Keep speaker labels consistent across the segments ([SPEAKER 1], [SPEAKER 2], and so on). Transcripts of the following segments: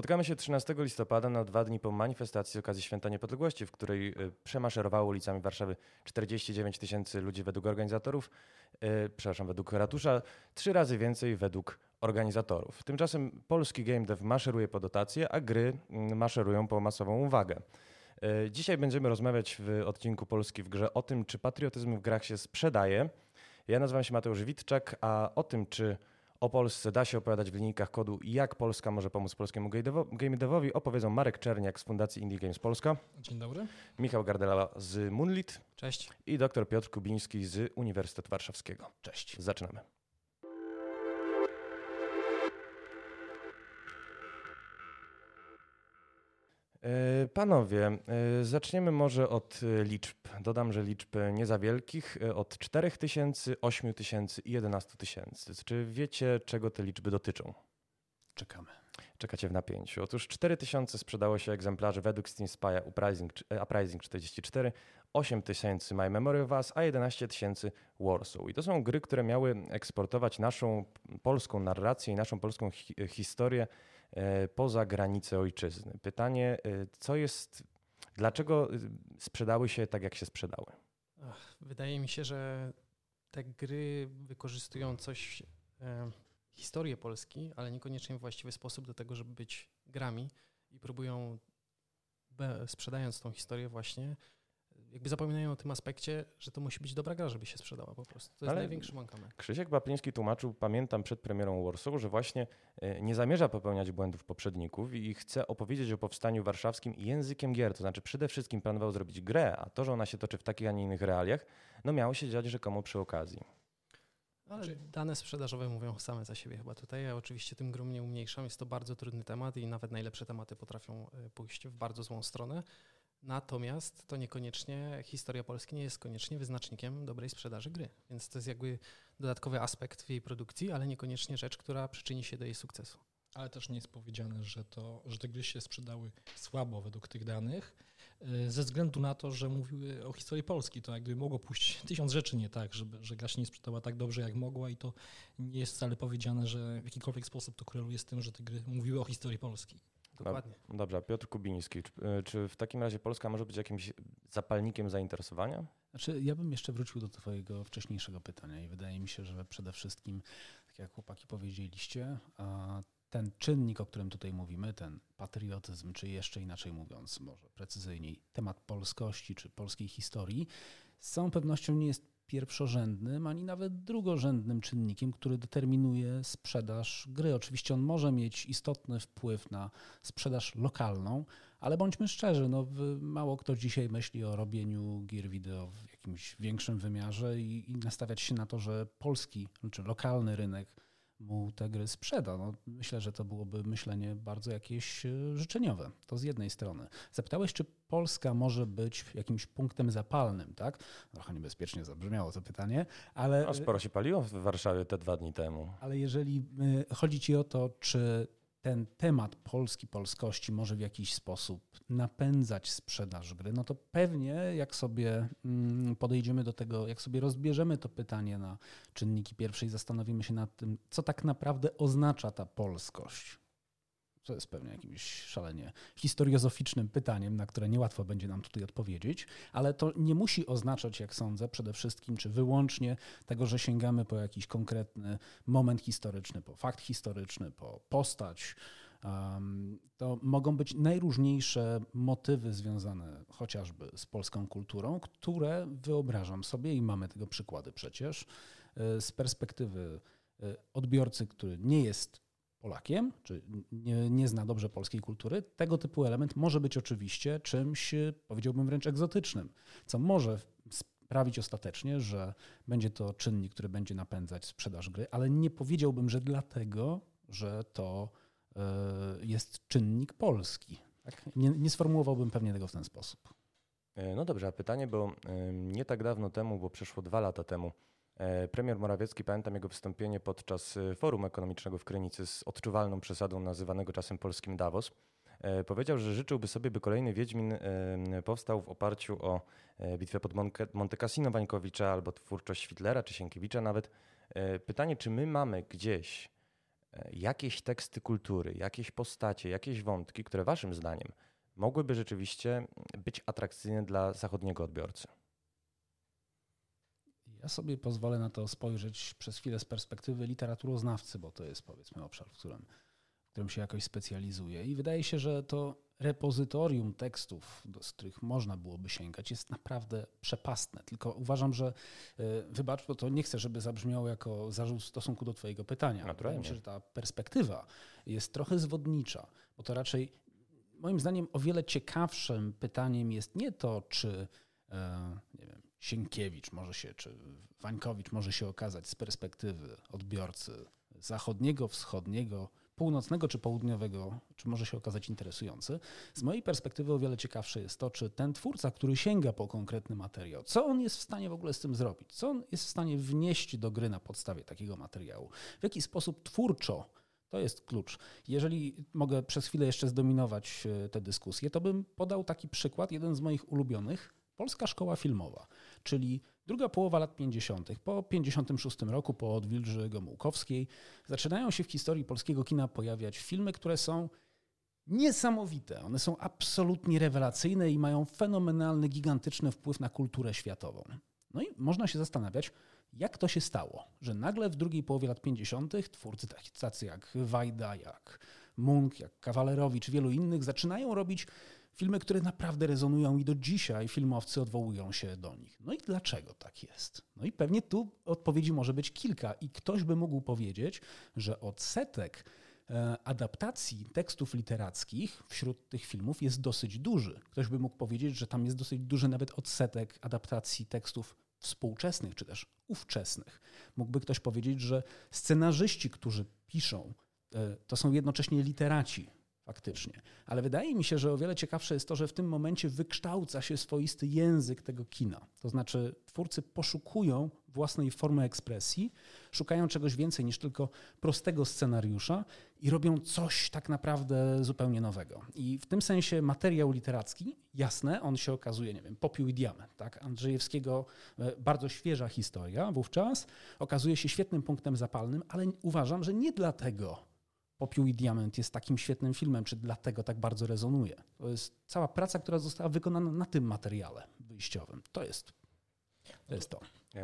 [SPEAKER 1] Spotkamy się 13 listopada na dwa dni po manifestacji z okazji Święta Niepodległości, w której y, przemaszerowało ulicami Warszawy 49 tysięcy ludzi według organizatorów, yy, przepraszam, według ratusza, trzy razy więcej według organizatorów. Tymczasem polski game dev maszeruje po dotacje, a gry mm, maszerują po masową uwagę. Yy, Dzisiaj będziemy rozmawiać w odcinku Polski w grze o tym, czy patriotyzm w grach się sprzedaje. Ja nazywam się Mateusz Witczak, a o tym, czy o Polsce da się opowiadać w linijkach kodu i jak Polska może pomóc polskiemu game devowi opowiedzą Marek Czerniak z Fundacji Indie Games Polska,
[SPEAKER 2] Dzień dobry.
[SPEAKER 1] Michał Gardela z Moonlit
[SPEAKER 2] Cześć.
[SPEAKER 1] i dr Piotr Kubiński z Uniwersytetu Warszawskiego.
[SPEAKER 2] Cześć.
[SPEAKER 1] Zaczynamy. Panowie, e, zaczniemy może od e, liczb. Dodam, że liczb nie za wielkich, e, od 4 tysięcy, 8 tysięcy i 11 tysięcy. Czy wiecie, czego te liczby dotyczą?
[SPEAKER 2] Czekamy.
[SPEAKER 1] Czekacie w napięciu. Otóż 4000 sprzedało się egzemplarzy według Steam Spy'a Uprising, e, Uprising 44, 8000 My Memory of Us, a 11 tysięcy Warsaw. I to są gry, które miały eksportować naszą polską narrację i naszą polską hi historię e, poza granice ojczyzny. Pytanie, e, co jest, dlaczego e, sprzedały się tak, jak się sprzedały?
[SPEAKER 2] Ach, wydaje mi się, że te gry wykorzystują coś, e, historię Polski, ale niekoniecznie w właściwy sposób do tego, żeby być grami i próbują, sprzedając tą historię właśnie, jakby zapominają o tym aspekcie, że to musi być dobra gra, żeby się sprzedała po prostu. To jest
[SPEAKER 1] Ale-
[SPEAKER 2] największy mankament.
[SPEAKER 1] Krzysiek Bapliński tłumaczył, pamiętam przed premierą Warsaw, że właśnie e, nie zamierza popełniać błędów poprzedników i chce opowiedzieć o powstaniu warszawskim językiem gier. To znaczy przede wszystkim planował zrobić grę, a to, że ona się toczy w takich, a nie innych realiach, no miało się dziać rzekomo przy okazji.
[SPEAKER 2] Ale
[SPEAKER 3] Znaczy-
[SPEAKER 2] dane sprzedażowe mówią same za siebie chyba tutaj. Ja oczywiście tym grom nie umniejszam. Jest to bardzo trudny temat i nawet najlepsze tematy potrafią e, pójść w bardzo złą stronę. Natomiast to niekoniecznie, historia Polski nie jest koniecznie wyznacznikiem dobrej sprzedaży gry. Więc to jest jakby dodatkowy aspekt w jej produkcji, ale niekoniecznie rzecz, która przyczyni się do jej sukcesu.
[SPEAKER 3] Ale też nie jest powiedziane, że, to, że te gry się sprzedały słabo według tych danych, y, ze względu na to, że mówiły o historii Polski. To jak gdyby mogło pójść tysiąc rzeczy nie tak, żeby, że gra się nie sprzedała tak dobrze, jak mogła i to nie jest wcale powiedziane, że w jakikolwiek sposób to koreluje z tym, że te gry mówiły o historii Polski.
[SPEAKER 2] Dokładnie.
[SPEAKER 1] Dobrze, a Piotr Kubiński, czy, e, czy w takim razie Polska może być jakimś zapalnikiem zainteresowania?
[SPEAKER 4] Znaczy, ja bym jeszcze wrócił do Twojego wcześniejszego pytania i wydaje mi się, że przede wszystkim, tak jak chłopaki powiedzieliście, ten czynnik, o którym tutaj mówimy, ten patriotyzm, czy jeszcze inaczej mówiąc, może precyzyjniej, temat polskości czy polskiej historii, z całą pewnością nie jest pierwszorzędnym, ani nawet drugorzędnym czynnikiem, który determinuje sprzedaż gry. Oczywiście on może mieć istotny wpływ na sprzedaż lokalną, ale bądźmy szczerzy, no, mało kto dzisiaj myśli o robieniu gier wideo w jakimś większym wymiarze i, i nastawiać się na to, że polski czy lokalny rynek mu te gry sprzeda. No, myślę, że to byłoby myślenie bardzo jakieś e, życzeniowe. To z jednej strony. Zapytałeś, czy Polska może być jakimś punktem zapalnym, tak? Trochę niebezpiecznie zabrzmiało to pytanie, ale...
[SPEAKER 1] No, sporo się paliło w Warszawie te dwa dni temu.
[SPEAKER 4] Ale jeżeli y, chodzi ci o to, czy ten temat Polski, polskości może w jakiś sposób napędzać sprzedaż gry, no to pewnie jak sobie mm, podejdziemy do tego, jak sobie rozbierzemy to pytanie na czynniki pierwsze i zastanowimy się nad tym, co tak naprawdę oznacza ta polskość. To jest pewnie jakimś szalenie historiozoficznym pytaniem, na które niełatwo będzie nam tutaj odpowiedzieć, ale to nie musi oznaczać, jak sądzę, przede wszystkim czy wyłącznie tego, że sięgamy po jakiś konkretny moment historyczny, po fakt historyczny, po postać. To mogą być najróżniejsze motywy związane chociażby z polską kulturą, które wyobrażam sobie i mamy tego przykłady przecież y, z perspektywy y, odbiorcy, który nie jest Polakiem, czy nie, nie zna dobrze polskiej kultury, tego typu element może być oczywiście czymś, y, powiedziałbym wręcz egzotycznym, co może sprawić ostatecznie, że będzie to czynnik, który będzie napędzać sprzedaż gry, ale nie powiedziałbym, że dlatego, że to y, jest czynnik polski. Tak? Nie, nie sformułowałbym pewnie tego w ten sposób.
[SPEAKER 1] E, No dobrze, a pytanie, bo nie tak dawno temu, bo przeszło dwa lata temu, premier Morawiecki, pamiętam jego wystąpienie podczas e, forum ekonomicznego w Krynicy z odczuwalną przesadą nazywanego czasem polskim Davos, e, powiedział, że życzyłby sobie, by kolejny Wiedźmin e, powstał w oparciu o e, bitwę pod Monte Cassino Wańkowicza albo twórczość Świtlera czy Sienkiewicza nawet. E, Pytanie, czy my mamy gdzieś e, jakieś teksty kultury, jakieś postacie, jakieś wątki, które waszym zdaniem mogłyby rzeczywiście być atrakcyjne dla zachodniego odbiorcy?
[SPEAKER 4] Ja sobie pozwolę na to spojrzeć przez chwilę z perspektywy literaturoznawcy, bo to jest powiedzmy obszar, w którym, w którym się jakoś specjalizuję. I wydaje się, że to repozytorium tekstów, z których można byłoby sięgać, jest naprawdę przepastne. Tylko uważam, że e, wybacz, bo to nie chcę, żeby zabrzmiało jako zarzut w stosunku do Twojego pytania. Wydaje mi się, że ta perspektywa jest trochę zwodnicza, bo to raczej moim zdaniem o wiele ciekawszym pytaniem jest nie to, czy e, nie wiem, Sienkiewicz może się, czy Wańkowicz może się okazać z perspektywy odbiorcy zachodniego, wschodniego, północnego czy południowego, czy może się okazać interesujący. Z mojej perspektywy o wiele ciekawsze jest to, czy ten twórca, który sięga po konkretny materiał, co on jest w stanie w ogóle z tym zrobić, co on jest w stanie wnieść do gry na podstawie takiego materiału, w jaki sposób twórczo to jest klucz. Jeżeli mogę przez chwilę jeszcze zdominować e, tę dyskusję, to bym podał taki przykład, jeden z moich ulubionych. Polska Szkoła Filmowa, czyli druga połowa lat 50. Po 56 roku, po odwilży Gomułkowskiej, zaczynają się w historii polskiego kina pojawiać filmy, które są niesamowite. One są absolutnie rewelacyjne i mają fenomenalny, gigantyczny wpływ na kulturę światową. No i można się zastanawiać, jak to się stało, że nagle w drugiej połowie lat 50. twórcy tacy jak Wajda, jak Munk, jak Kawalerowicz, wielu innych zaczynają robić filmy, które naprawdę rezonują i do dzisiaj filmowcy odwołują się do nich. No i dlaczego tak jest? No i pewnie tu odpowiedzi może być kilka i ktoś by mógł powiedzieć, że odsetek e, adaptacji tekstów literackich wśród tych filmów jest dosyć duży. Ktoś by mógł powiedzieć, że tam jest dosyć duży nawet odsetek adaptacji tekstów współczesnych czy też ówczesnych. Mógłby ktoś powiedzieć, że scenarzyści, którzy piszą, e, to są jednocześnie literaci, faktycznie. Ale wydaje mi się, że o wiele ciekawsze jest to, że w tym momencie wykształca się swoisty język tego kina. To znaczy, twórcy poszukują własnej formy ekspresji, szukają czegoś więcej niż tylko prostego scenariusza i robią coś tak naprawdę zupełnie nowego. I w tym sensie materiał literacki, jasne, on się okazuje, nie wiem, popiół i diament. Tak? Andrzejewskiego e, bardzo świeża historia wówczas okazuje się świetnym punktem zapalnym, ale uważam, że nie dlatego Popiół i Diament jest takim świetnym filmem, czy dlatego tak bardzo rezonuje. To jest cała praca, która została wykonana na tym materiale wyjściowym. To jest to. Jest to.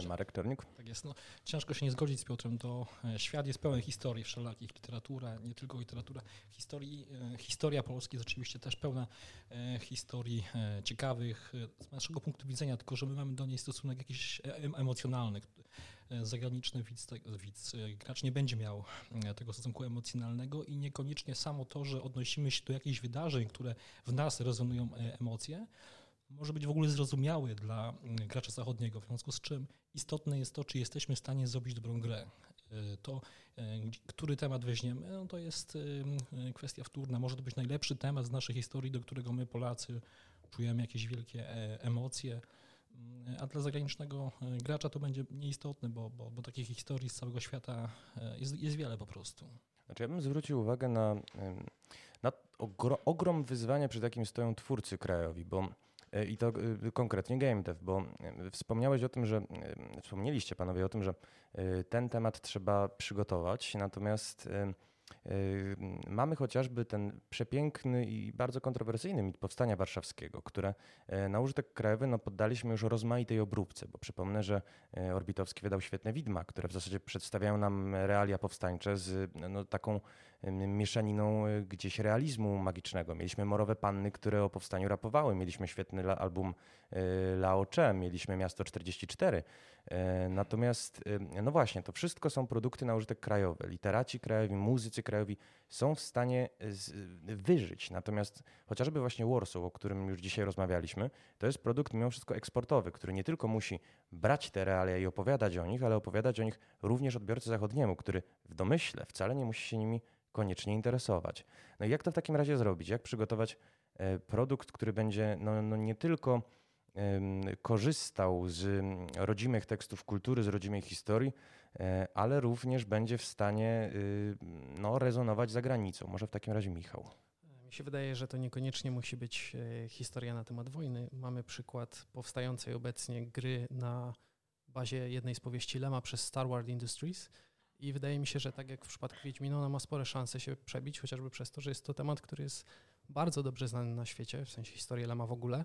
[SPEAKER 1] Marek Czernik?
[SPEAKER 3] Tak jest. No, ciężko się nie zgodzić z Piotrem. To e, świat jest pełen historii wszelakich. Literatura, nie tylko literatura. Historii, e, historia Polski jest oczywiście też pełna e, historii ciekawych z naszego punktu widzenia, tylko że my mamy do niej stosunek jakiś emocjonalny. Zagraniczny widz, widz, gracz nie będzie miał tego stosunku emocjonalnego i niekoniecznie samo to, że odnosimy się do jakichś wydarzeń, które w nas rezonują emocje, może być w ogóle zrozumiały dla mm, gracza zachodniego, w związku z czym istotne jest to, czy jesteśmy w stanie zrobić dobrą grę. Y, to, y, który temat weźmiemy, no to jest y, kwestia wtórna. Może to być najlepszy temat z naszej historii, do którego my Polacy czujemy jakieś wielkie e, emocje, mm, a dla zagranicznego gracza to będzie nieistotne, bo, bo, bo takich historii z całego świata jest, jest wiele po prostu.
[SPEAKER 1] Znaczy ja bym zwrócił uwagę na, na ogrom wyzwania, przed jakim stoją twórcy krajowi, bo E, I to e, konkretnie game dev, bo e, wspomniałeś o tym, że wspomnieliście panowie o tym, że ten temat trzeba przygotować, natomiast Mamy chociażby ten przepiękny i bardzo kontrowersyjny mit powstania warszawskiego, które na użytek krajowy no, poddaliśmy już rozmaitej obróbce, bo przypomnę, że Orbitowski wydał świetne widma, które w zasadzie przedstawiają nam realia powstańcze z no, taką mieszaniną y, gdzieś realizmu magicznego. Mieliśmy Morowe Panny, które o powstaniu rapowały. Mieliśmy świetny album y, Lao Che, mieliśmy Miasto 44. Y, natomiast, no właśnie, to wszystko są produkty na użytek krajowy. Literaci krajowi, muzycy krajowi są w stanie wyżyć. Natomiast chociażby właśnie Warsaw, o którym już dzisiaj rozmawialiśmy, to jest produkt mimo wszystko eksportowy, który nie tylko musi brać te realia i opowiadać o nich, ale opowiadać o nich również odbiorcy zachodniemu, który w domyśle wcale nie musi się nimi koniecznie interesować. No i jak to w takim razie zrobić? Jak przygotować e, produkt, który będzie no, no nie tylko korzystał z rodzimych tekstów kultury, z rodzimej historii, e, ale również będzie w stanie y, no, rezonować za granicą. Może w takim razie Michał.
[SPEAKER 2] Mi się wydaje, że to niekoniecznie musi być e, historia na temat wojny. Mamy przykład powstającej obecnie gry na bazie jednej z powieści Lema przez Star Wars Industries, I wydaje mi się, że tak jak w przypadku Wiedźmina, ona ma spore szanse się przebić, chociażby przez to, że jest to temat, który jest bardzo dobrze znany na świecie, w sensie historii Lema w ogóle.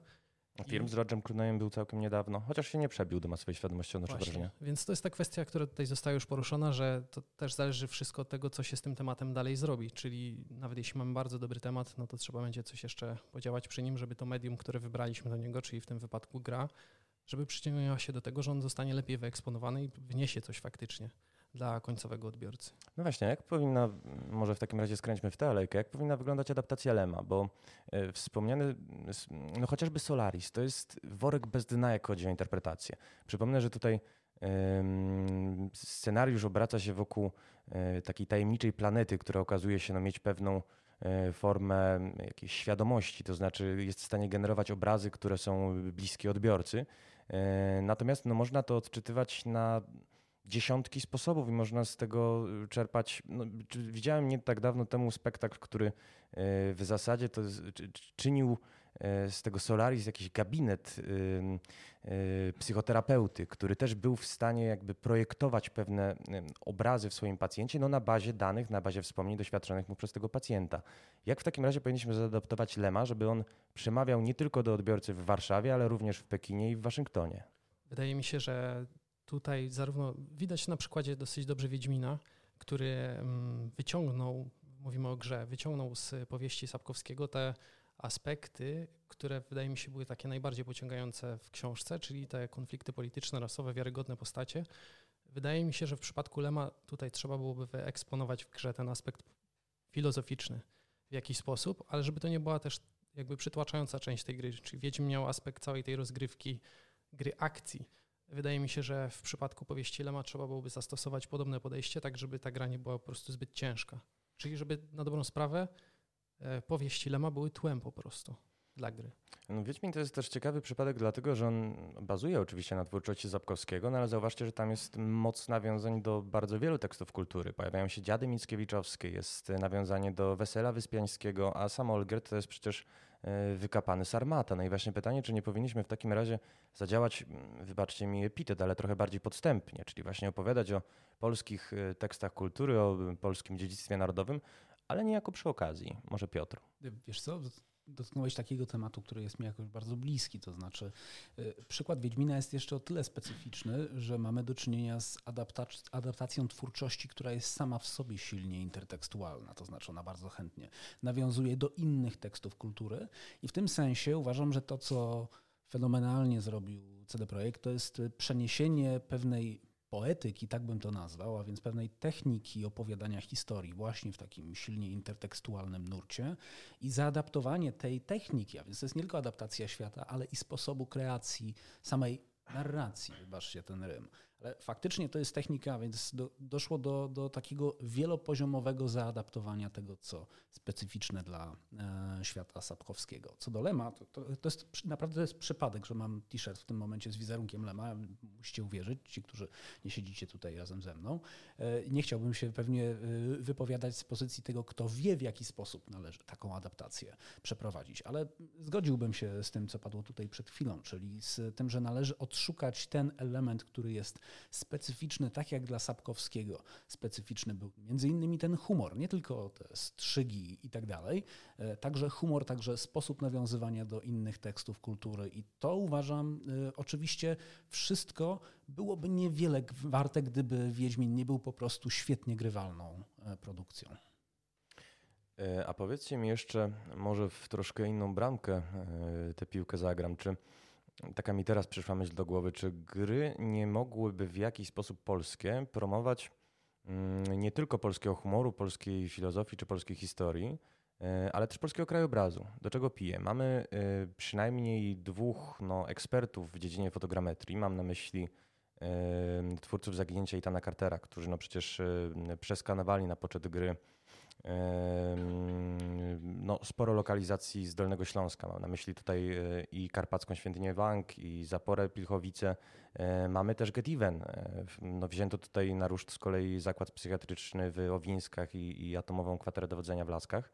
[SPEAKER 1] Film z Rogerem Clooneyem był całkiem niedawno, chociaż się nie przebił do masowej świadomości, odnoszę wrażenie.
[SPEAKER 2] Więc to jest ta kwestia, która tutaj została już poruszona, że to też zależy wszystko od tego, co się z tym tematem dalej zrobi. Czyli nawet jeśli mamy bardzo dobry temat, no to trzeba będzie coś jeszcze podziałać przy nim, żeby to medium, które wybraliśmy do niego, czyli w tym wypadku gra, żeby przyczyniła się do tego, że on zostanie lepiej wyeksponowany i wniesie coś faktycznie dla końcowego odbiorcy.
[SPEAKER 1] No właśnie, jak powinna, może w takim razie skręćmy w tę alejkę, jak powinna wyglądać adaptacja Lema, bo e, wspomniany, no chociażby Solaris, to jest worek bez dna, jak chodzi o interpretację. Przypomnę, że tutaj scenariusz obraca się wokół e, takiej tajemniczej planety, która okazuje się no, mieć pewną e, formę jakiejś świadomości, to znaczy jest w stanie generować obrazy, które są bliskie odbiorcy. Natomiast no, można to odczytywać na dziesiątki sposobów i można z tego y, czerpać. No, widziałem nie tak dawno temu spektakl, który y, w zasadzie to czynił y, z tego Solaris jakiś gabinet psychoterapeuty, który też był w stanie jakby projektować pewne obrazy w swoim pacjencie, no na bazie danych, na bazie wspomnień doświadczonych mu przez tego pacjenta. Jak w takim razie powinniśmy zaadaptować Lema, żeby on przemawiał nie tylko do odbiorcy w Warszawie, ale również w Pekinie i w Waszyngtonie?
[SPEAKER 2] Wydaje mi się, że tutaj zarówno widać na przykładzie dosyć dobrze Wiedźmina, który mm, wyciągnął, mówimy o grze, wyciągnął z powieści Sapkowskiego te aspekty, które wydaje mi się były takie najbardziej pociągające w książce, czyli te konflikty polityczne, rasowe, wiarygodne postacie. Wydaje mi się, że w przypadku Lema tutaj trzeba byłoby wyeksponować w grze ten aspekt filozoficzny w jakiś sposób, ale żeby to nie była też jakby przytłaczająca część tej gry, czyli Wiedźmin miał aspekt całej tej rozgrywki, gry akcji. Wydaje mi się, że w przypadku powieści Lema trzeba byłoby zastosować podobne podejście, tak żeby ta gra nie była po prostu zbyt ciężka. Czyli żeby na dobrą sprawę e, powieści Lema były tłem po prostu dla gry.
[SPEAKER 1] No, Wiedźmin to jest też ciekawy przypadek, dlatego że on bazuje oczywiście na twórczości Zapkowskiego, no ale zauważcie, że tam jest moc nawiązań do bardzo wielu tekstów kultury. Pojawiają się Dziady Mickiewiczowskie, jest nawiązanie do Wesela Wyspiańskiego, a sam Olgierd to jest przecież wykapany Sarmata. No i właśnie pytanie, czy nie powinniśmy w takim razie zadziałać, mm, wybaczcie mi epitet, ale trochę bardziej podstępnie, czyli właśnie opowiadać o polskich e, tekstach kultury, o e, polskim dziedzictwie narodowym, ale niejako przy okazji. Może Piotr.
[SPEAKER 4] Wiesz co, dotknąłeś takiego tematu, który jest mi jakoś bardzo bliski, to znaczy y, przykład Wiedźmina jest jeszcze o tyle specyficzny, że mamy do czynienia z adaptac- adaptacją twórczości, która jest sama w sobie silnie intertekstualna, to znaczy ona bardzo chętnie nawiązuje do innych tekstów kultury i w tym sensie uważam, że to, co fenomenalnie zrobił CD Projekt, to jest przeniesienie pewnej poetyki, tak bym to nazwał, a więc pewnej techniki opowiadania historii właśnie w takim silnie intertekstualnym nurcie i zaadaptowanie tej techniki, a więc to jest nie tylko adaptacja świata, ale i sposobu kreacji samej narracji, wybaczcie ten rym. Ale faktycznie to jest technika, więc do, doszło do, do takiego wielopoziomowego zaadaptowania tego, co specyficzne dla e, świata Sapkowskiego. Co do Lema, to, to, to jest naprawdę to jest przypadek, że mam t-shirt w tym momencie z wizerunkiem Lema. Musicie uwierzyć, ci, którzy nie siedzicie tutaj razem ze mną. E, Nie chciałbym się pewnie e, wypowiadać z pozycji tego, kto wie, w jaki sposób należy taką adaptację przeprowadzić, ale zgodziłbym się z tym, co padło tutaj przed chwilą, czyli z tym, że należy odszukać ten element, który jest specyficzny, tak jak dla Sapkowskiego. Specyficzny był między innymi ten humor, nie tylko te strzygi i tak dalej, e, także humor, także sposób nawiązywania do innych tekstów kultury i to uważam e, oczywiście wszystko byłoby niewiele warte, gdyby Wiedźmin nie był po prostu świetnie grywalną e, produkcją.
[SPEAKER 1] A powiedzcie mi jeszcze, może w troszkę inną bramkę tę piłkę zagram. Czy taka mi teraz przyszła myśl do głowy, czy gry nie mogłyby w jakiś sposób polskie promować mm, nie tylko polskiego humoru, polskiej filozofii czy polskiej historii, e, ale też polskiego krajobrazu. Do czego piję? Mamy e, przynajmniej dwóch no, ekspertów w dziedzinie fotogrametrii. Mam na myśli e, twórców Zaginięcia Itana Cartera, którzy no przecież przeskanowali na poczet gry no, sporo lokalizacji z Dolnego Śląska. Mam na myśli tutaj e, i Karpacką Świętynię Wank, i Zaporę Pilchowice. E, Mamy też Get Even. E, No, wzięto tutaj na ruszt z kolei zakład psychiatryczny w Owińskach i, i atomową kwaterę dowodzenia w Laskach.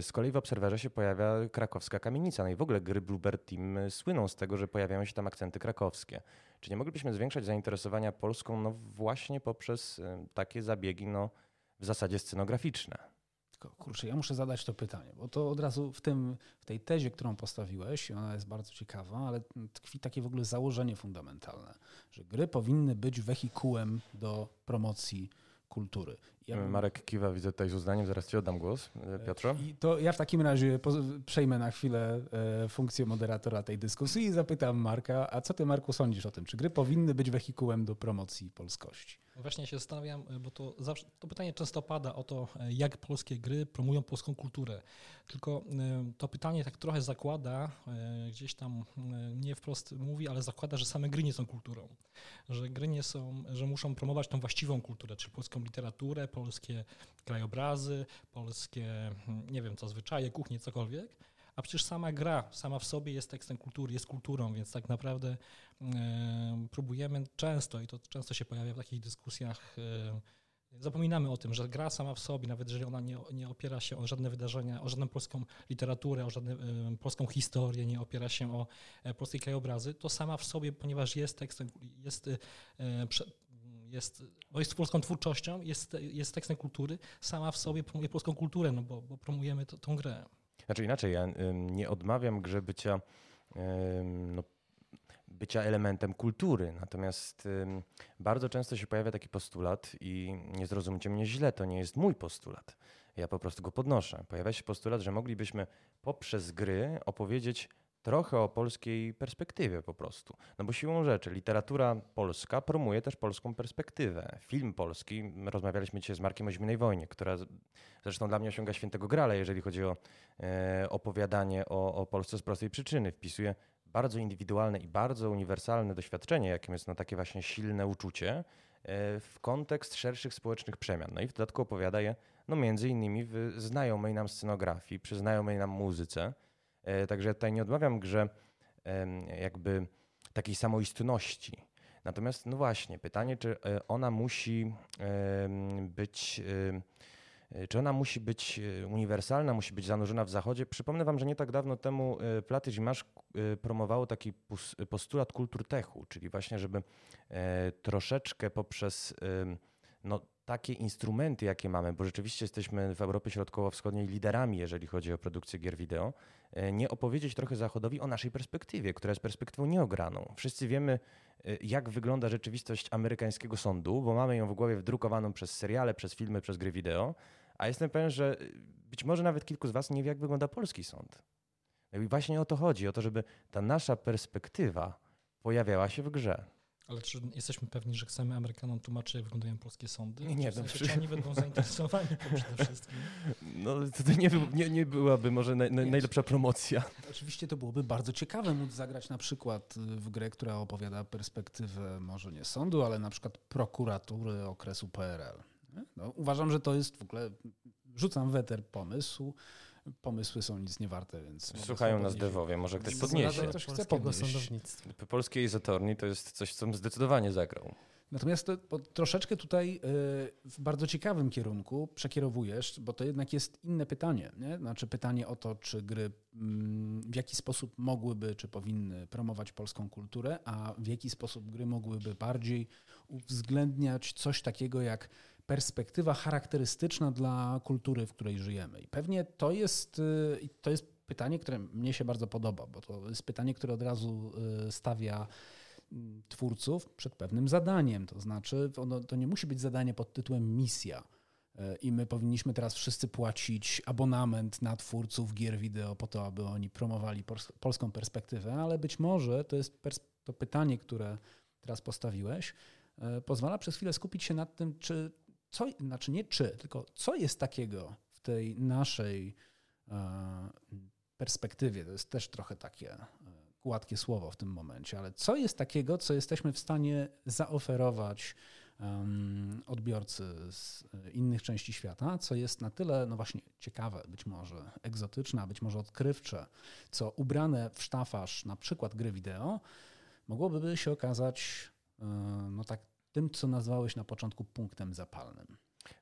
[SPEAKER 1] Z kolei w Obserwerze się pojawia krakowska kamienica. No i w ogóle gry Bluebird Team słyną z tego, że pojawiają się tam akcenty krakowskie. Czy nie moglibyśmy zwiększać zainteresowania Polską no właśnie poprzez takie zabiegi no, w zasadzie scenograficzne?
[SPEAKER 4] Tylko, kurczę, ja muszę zadać to pytanie, bo to od razu w, tym, w tej tezie, którą postawiłeś, ona jest bardzo ciekawa, ale tkwi takie w ogóle założenie fundamentalne, że gry powinny być wehikułem do promocji kultury.
[SPEAKER 1] Ja bym... Marek kiwa, widzę tutaj z uznaniem, zaraz ci oddam głos. E, Piotrze?
[SPEAKER 4] I to ja w takim razie przejmę na chwilę e, funkcję moderatora tej dyskusji i zapytam Marka, a co ty Marku sądzisz o tym? Czy gry powinny być wehikułem do promocji polskości?
[SPEAKER 3] Właśnie się zastanawiam, bo to, zawsze, to pytanie często pada o to, e, jak polskie gry promują polską kulturę. Tylko to pytanie tak trochę zakłada, gdzieś tam nie wprost mówi, ale zakłada, że same gry nie są kulturą. Że gry nie są, że muszą promować tą właściwą kulturę, czyli polską literaturę, polskie krajobrazy, polskie, nie wiem co, zwyczaje, kuchnie, cokolwiek. A przecież sama gra, sama w sobie jest tekstem kultury, jest kulturą, więc tak naprawdę e, próbujemy często, i to często się pojawia w takich dyskusjach, e, Zapominamy o tym, że gra sama w sobie, nawet jeżeli ona nie, nie opiera się o żadne wydarzenia, o żadną polską literaturę, o żadną y, polską historię, nie opiera się o y, polskie krajobrazy, to sama w sobie, ponieważ jest tekstem, jest y, jest, bo jest polską twórczością, jest, jest tekstem kultury, sama w sobie promuje polską kulturę, no bo, bo promujemy to, tą grę.
[SPEAKER 1] Znaczy inaczej, ja nie odmawiam grze bycia, no, bycia elementem kultury, natomiast bardzo często się pojawia taki postulat i nie zrozumcie mnie źle, to nie jest mój postulat. Ja po prostu go podnoszę. Pojawia się postulat, że moglibyśmy poprzez gry opowiedzieć trochę o polskiej perspektywie po prostu. No bo siłą rzeczy literatura polska promuje też polską perspektywę. Film polski, rozmawialiśmy dzisiaj z Markiem o Zimnej Wojnie, która zresztą dla mnie osiąga świętego grala, jeżeli chodzi o e, opowiadanie o, o Polsce z prostej przyczyny. Wpisuje bardzo indywidualne i bardzo uniwersalne doświadczenie, jakim jest no, takie właśnie silne uczucie e, w kontekst szerszych społecznych przemian. No i w dodatku opowiada je no, między innymi w znajomej nam scenografii, przy znajomej nam muzyce, E, także tutaj nie odmawiam grze jakby takiej samoistności. Natomiast, no właśnie, pytanie, czy e, ona musi być, e, czy ona musi być uniwersalna, musi być zanurzona w zachodzie. Przypomnę wam, że nie tak dawno temu Platy Zimasz promowało taki postulat kulturtechu, czyli właśnie, żeby troszeczkę poprzez no, takie instrumenty, jakie mamy, bo rzeczywiście jesteśmy w Europie Środkowo-Wschodniej liderami, jeżeli chodzi o produkcję gier wideo, e, nie opowiedzieć trochę Zachodowi o naszej perspektywie, która jest perspektywą nieograną. Wszyscy wiemy, e, jak wygląda rzeczywistość amerykańskiego sądu, bo mamy ją w głowie wdrukowaną przez seriale, przez filmy, przez gry wideo, a jestem pewien, że e, być może nawet kilku z Was nie wie, jak wygląda polski sąd. I właśnie o to chodzi, o to, żeby ta nasza perspektywa pojawiała się w grze.
[SPEAKER 3] Ale czy jesteśmy pewni, że chcemy Amerykanom tłumaczyć, jak wyglądają polskie sądy?
[SPEAKER 1] Nie, nie.
[SPEAKER 3] W sensie, czy oni będą zainteresowani przede wszystkim?
[SPEAKER 1] No to nie, nie, nie byłaby może naj, najlepsza promocja.
[SPEAKER 4] Oczywiście to byłoby bardzo ciekawe móc zagrać na przykład w grę, która opowiada perspektywę może nie sądu, ale na przykład prokuratury okresu PRL. No, uważam, że to jest w ogóle, rzucam weter pomysł, pomysły są nic nie warte, więc...
[SPEAKER 1] Słuchają nas dewowie, może ktoś podniesie.
[SPEAKER 2] Ktoś chce podnieść.
[SPEAKER 1] Polskiej Izotorni to jest coś, co zdecydowanie zagrał.
[SPEAKER 4] Natomiast to, troszeczkę tutaj y, w bardzo ciekawym kierunku przekierowujesz, bo to jednak jest inne pytanie. Nie? Znaczy pytanie o to, czy gry mm, w jaki sposób mogłyby, czy powinny promować polską kulturę, a w jaki sposób gry mogłyby bardziej uwzględniać coś takiego jak perspektywa charakterystyczna dla kultury, w której żyjemy. I pewnie to jest, y, to jest pytanie, które mnie się bardzo podoba, bo to jest pytanie, które od razu y, stawia mm, twórców przed pewnym zadaniem. To znaczy, ono, to nie musi być zadanie pod tytułem misja. Y, I my powinniśmy teraz wszyscy płacić abonament na twórców gier wideo po to, aby oni promowali polską perspektywę, ale być może to jest to pytanie, które teraz postawiłeś, pozwala przez chwilę skupić się nad tym, czy co, znaczy nie czy, tylko co jest takiego w tej naszej e, perspektywie, to jest też trochę takie e, gładkie słowo w tym momencie, ale co jest takiego, co jesteśmy w stanie zaoferować odbiorcy z innych części świata, co jest na tyle, no właśnie, ciekawe, być może egzotyczne, być może odkrywcze, co ubrane w sztafaż na przykład gry wideo, mogłoby się okazać e, no tak tym, co nazwałeś na początku punktem zapalnym?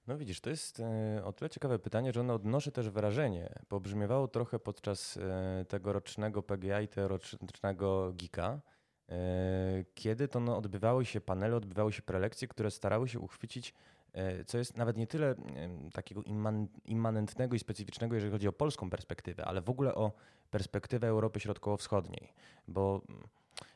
[SPEAKER 1] No widzisz, to jest e, o tyle ciekawe pytanie, że ono odnosi też wrażenie. Pobrzmiewało trochę podczas e, tegorocznego PGA i tegorocznego Gika, kiedy to no, odbywały się panele, odbywały się prelekcje, które starały się uchwycić E, co jest nawet nie tyle takiego immanentnego i specyficznego, jeżeli chodzi o polską perspektywę, ale w ogóle o perspektywę Europy Środkowo-Wschodniej, bo mm,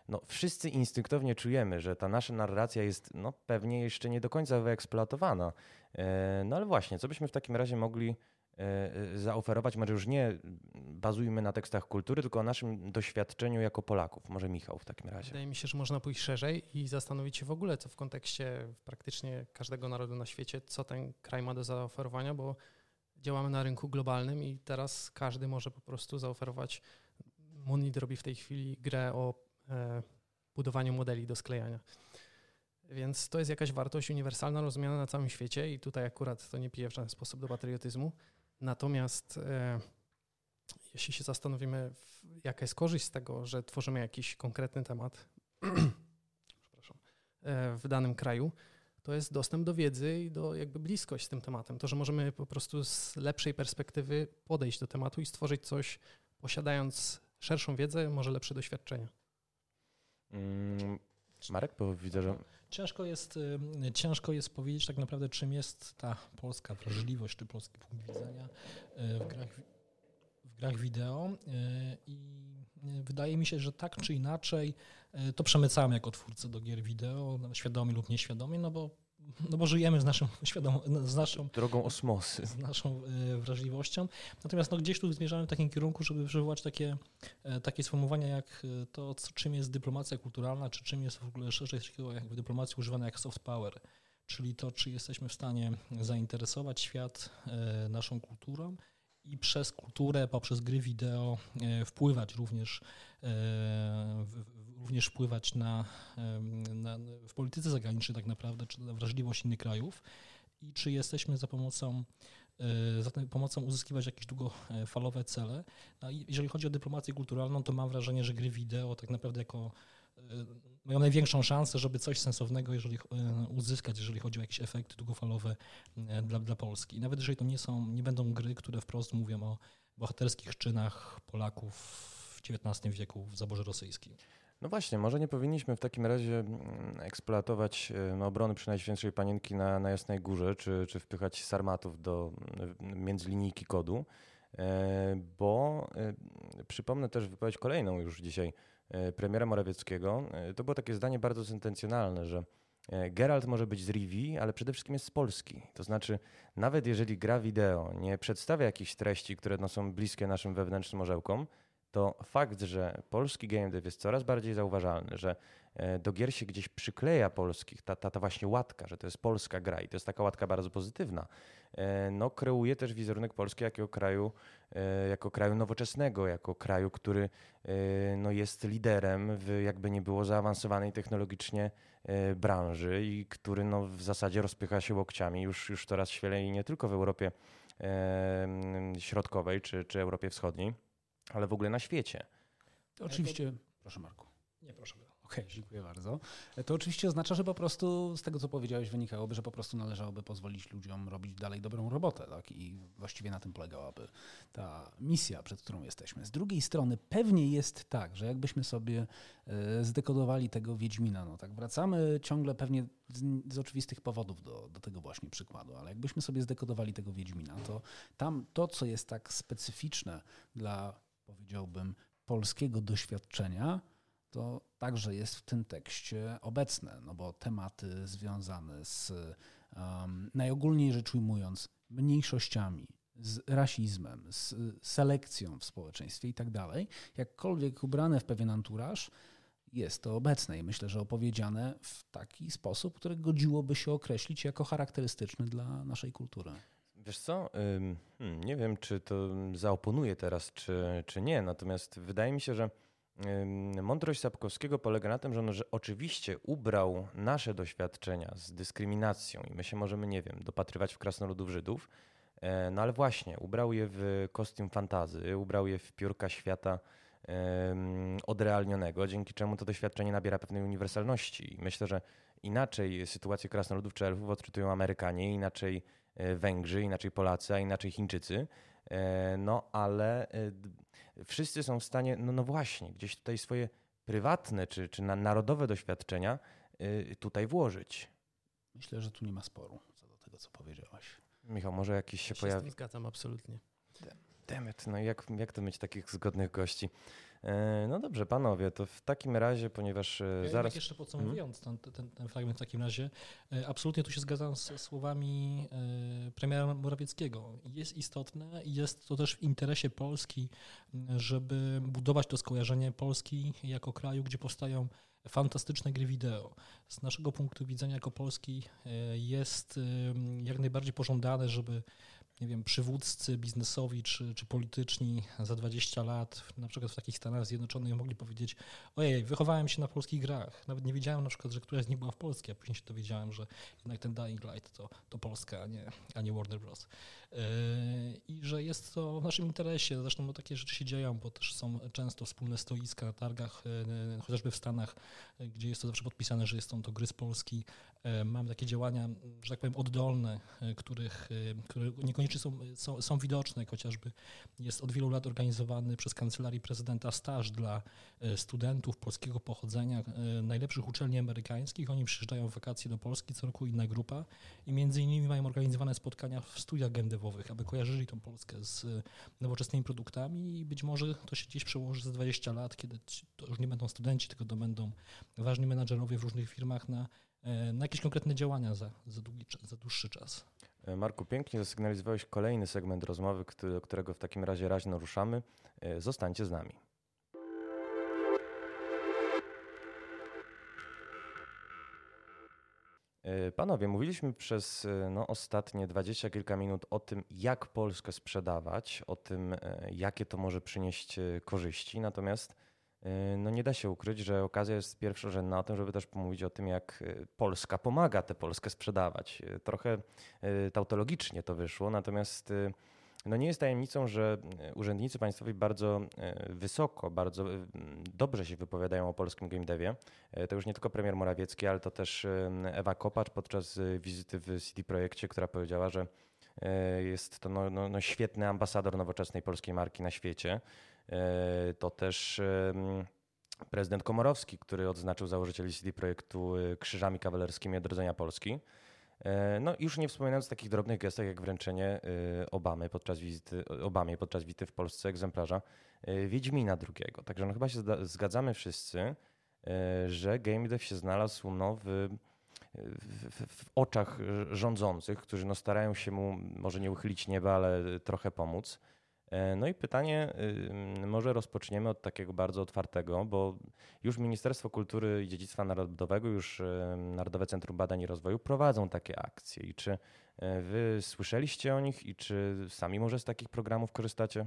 [SPEAKER 1] no, wszyscy instynktownie czujemy, że ta nasza narracja jest no, pewnie jeszcze nie do końca wyeksploatowana. E, no ale właśnie, co byśmy w takim razie mogli E, zaoferować, może już nie bazujmy na tekstach kultury, tylko o naszym doświadczeniu jako Polaków. Może Michał w takim razie.
[SPEAKER 2] Wydaje mi się, że można pójść szerzej i zastanowić się w ogóle, co w kontekście praktycznie każdego narodu na świecie, co ten kraj ma do zaoferowania, bo działamy na rynku globalnym i teraz każdy może po prostu zaoferować. Monit robi w tej chwili grę o e, budowaniu modeli do sklejania. Więc to jest jakaś wartość uniwersalna, rozumiana na całym świecie i tutaj akurat to nie pije w żaden sposób do patriotyzmu. Natomiast e, jeśli się zastanowimy, jaka jest korzyść z tego, że tworzymy jakiś konkretny temat e, w danym kraju, to jest dostęp do wiedzy i do jakby bliskość z tym tematem. To, że możemy po prostu z lepszej perspektywy podejść do tematu i stworzyć coś, posiadając szerszą wiedzę, może lepsze doświadczenia.
[SPEAKER 1] Mm, Marek, bo widzę, że
[SPEAKER 3] Ciężko jest, y, ciężko jest powiedzieć tak naprawdę, czym jest ta polska wrażliwość, czy polski punkt widzenia y, w grach, w grach wideo. Y, I wydaje mi się, że tak czy inaczej to przemycałem jako twórcy do gier wideo, świadomie lub nieświadomie, no bo no bo żyjemy z naszą świadomą, z naszą
[SPEAKER 1] drogą osmosy,
[SPEAKER 3] z naszą e, wrażliwością. Natomiast no, gdzieś tu zmierzamy w takim kierunku, żeby przywołać takie, e, takie sformułowania jak e, to, czym jest dyplomacja kulturalna, czy czym jest w ogóle szerzej jak w dyplomacji używane jak soft power. Czyli to, czy jesteśmy w stanie zainteresować świat naszą kulturą i przez kulturę, poprzez gry wideo wpływać również również wpływać na, na, w polityce zagranicznej tak naprawdę, czy na wrażliwość innych krajów i czy jesteśmy za pomocą e, za pomocą uzyskiwać jakieś długofalowe cele. No jeżeli chodzi o dyplomację kulturalną, to mam wrażenie, że gry wideo tak naprawdę jako e, mają największą szansę, żeby coś sensownego jeżeli, e, uzyskać, jeżeli chodzi o jakieś efekty długofalowe dla, dla Polski. Nawet jeżeli to nie są, nie będą gry, które wprost mówią o bohaterskich czynach Polaków w XIX wieku w zaborze rosyjskim.
[SPEAKER 1] No właśnie, może nie powinniśmy w takim razie mm, eksploatować obrony przy Najświętszej Panienki na, na Jasnej Górze, czy, czy wpychać sarmatów do mm, międzylinijki kodu, e, bo e, przypomnę też wypowiedź kolejną już dzisiaj premiera Morawieckiego. To było takie zdanie bardzo sentencjonalne, że Geralt może być z Rivi, ale przede wszystkim jest z Polski. To znaczy, nawet jeżeli gra wideo nie przedstawia jakichś treści, które no, są bliskie naszym wewnętrznym orzełkom, to fakt, że polski game dev jest coraz bardziej zauważalny, że e, do gier się gdzieś przykleja polskich, ta, ta, ta właśnie łatka, że to jest polska gra i to jest taka łatka bardzo pozytywna, e, no kreuje też wizerunek Polski jako kraju, e, jako kraju nowoczesnego, jako kraju, który no jest liderem w jakby nie było zaawansowanej technologicznie branży i który no w zasadzie rozpycha się łokciami już, już coraz świelej nie tylko w Europie Środkowej czy, czy Europie Wschodniej ale w ogóle na świecie.
[SPEAKER 4] To oczywiście. Proszę Marku.
[SPEAKER 3] Nie, proszę.
[SPEAKER 4] Okej, okay, dziękuję bardzo. To oczywiście oznacza, że po prostu z tego, co powiedziałeś, wynikałoby, że po prostu należałoby pozwolić ludziom robić dalej dobrą robotę, tak? I właściwie na tym polegałaby ta misja, przed którą jesteśmy. Z drugiej strony pewnie jest tak, że jakbyśmy sobie e, zdekodowali tego Wiedźmina, no tak, wracamy ciągle pewnie z, z oczywistych powodów do, do tego właśnie przykładu, ale jakbyśmy sobie zdekodowali tego Wiedźmina, to tam to, co jest tak specyficzne dla powiedziałbym, polskiego doświadczenia, to także jest w tym tekście obecne, no bo tematy związane z um, najogólniej rzecz ujmując mniejszościami, z rasizmem, z selekcją w społeczeństwie i tak dalej, jakkolwiek ubrane w pewien anturaż, jest to obecne i myślę, że opowiedziane w taki sposób, który godziłoby się określić jako charakterystyczny dla naszej kultury.
[SPEAKER 1] Wiesz co, hmm, nie wiem, czy to zaoponuje teraz, czy, czy nie, natomiast wydaje mi się, że mądrość Sapkowskiego polega na tym, że on że oczywiście ubrał nasze doświadczenia z dyskryminacją i my się możemy, nie wiem, dopatrywać w krasnoludów Żydów, e, no ale właśnie, ubrał je w kostium fantazy, ubrał je w piórka świata odrealnionego, dzięki czemu to doświadczenie nabiera pewnej uniwersalności. I myślę, że inaczej sytuację krasnoludów czy elfów odczytują Amerykanie, inaczej Węgrzy, inaczej Polacy, a inaczej Chińczycy. E, no ale e, wszyscy są w stanie, no, no właśnie, gdzieś tutaj swoje prywatne czy, czy na narodowe doświadczenia tutaj włożyć.
[SPEAKER 4] Myślę, że tu nie ma sporu co do tego, co powiedziałaś.
[SPEAKER 1] Michał, może jakiś się,
[SPEAKER 2] się
[SPEAKER 1] pojawi.
[SPEAKER 2] Zgadzam, absolutnie.
[SPEAKER 1] Demet, no jak, jak to mieć takich zgodnych gości? E, no dobrze, panowie, to w takim razie, ponieważ e,
[SPEAKER 3] ja
[SPEAKER 1] zaraz...
[SPEAKER 3] jeszcze podsumowując ten, ten, ten, fragment w takim razie, e, absolutnie tu się zgadzam z słowami premiera Morawieckiego. Jest istotne i jest to też w interesie Polski, żeby budować to skojarzenie Polski jako kraju, gdzie powstają fantastyczne gry wideo. Z naszego punktu widzenia jako Polski jest jak najbardziej pożądane, żeby nie wiem, przywódcy biznesowi czy, czy polityczni za 20 lat, na przykład w takich Stanach Zjednoczonych, mogli powiedzieć: Ojej, wychowałem się na polskich grach. Nawet nie wiedziałem na przykład, że któraś z nich była w Polsce, a później się dowiedziałem, że jednak ten Dying Light to, to Polska, a nie, a nie Warner Bros. Yy, I że jest to w naszym interesie. Zresztą no, takie rzeczy się dzieją, bo też są często wspólne stoiska na targach, yy, chociażby w Stanach, yy, gdzie jest to zawsze podpisane, że są to gry z Polski. Mamy takie działania, że tak powiem, oddolne, których, które niekoniecznie są, są, są widoczne, chociażby jest od wielu lat organizowany przez Kancelarii Prezydenta staż dla studentów polskiego pochodzenia najlepszych uczelni amerykańskich. Oni przyjeżdżają w wakacje do Polski, co roku inna grupa i między innymi mają organizowane spotkania w studiach aby kojarzyli tą Polskę z e, nowoczesnymi produktami i być może to się gdzieś przełoży za 20 lat, kiedy to już nie będą studenci, tylko to będą ważni menadżerowie w różnych firmach na, e, na jakieś konkretne działania za, za, długi, za dłuższy czas.
[SPEAKER 1] E, Marku, pięknie zasygnalizowałeś kolejny segment rozmowy, którego w takim razie raźno ruszamy. Zostańcie z nami. Panowie, mówiliśmy przez e, no, ostatnie dwadzieścia kilka minut o tym, jak Polskę sprzedawać, o tym, e, jakie to może przynieść korzyści. Natomiast no, nie da się ukryć, że okazja jest pierwszorzędna o tym, żeby też pomówić o tym, jak Polska pomaga tę Polskę sprzedawać. Trochę tautologicznie to wyszło, natomiast no nie jest tajemnicą, że e, urzędnicy państwowi bardzo e, wysoko, bardzo e, dobrze się wypowiadają o polskim game devie. To już nie tylko premier Morawiecki, ale to też Ewa Kopacz podczas wizyty w CD Projekcie, która powiedziała, że jest to no, no, no świetny ambasador nowoczesnej polskiej marki na świecie. To też prezydent Komorowski, który odznaczył założycieli CD Projektu krzyżami kawalerskimi Odrodzenia Polski. E, no już nie wspominając o takich drobnych gestach jak wręczenie e, Obamy podczas wizyty, Obamie podczas wizyty w Polsce egzemplarza e, Wiedźmina II. Także no chyba się zgadzamy wszyscy, że game dev się znalazł no, w, w, w, oczach rządzących, którzy no, starają się mu może nie uchylić nieba, ale trochę pomóc. E, no i pytanie, może rozpoczniemy od takiego bardzo otwartego, bo już Ministerstwo Kultury i Dziedzictwa Narodowego, już Narodowe Centrum Badań i Rozwoju prowadzą takie akcje. I czy e, wy słyszeliście o nich i czy sami może z takich programów korzystacie?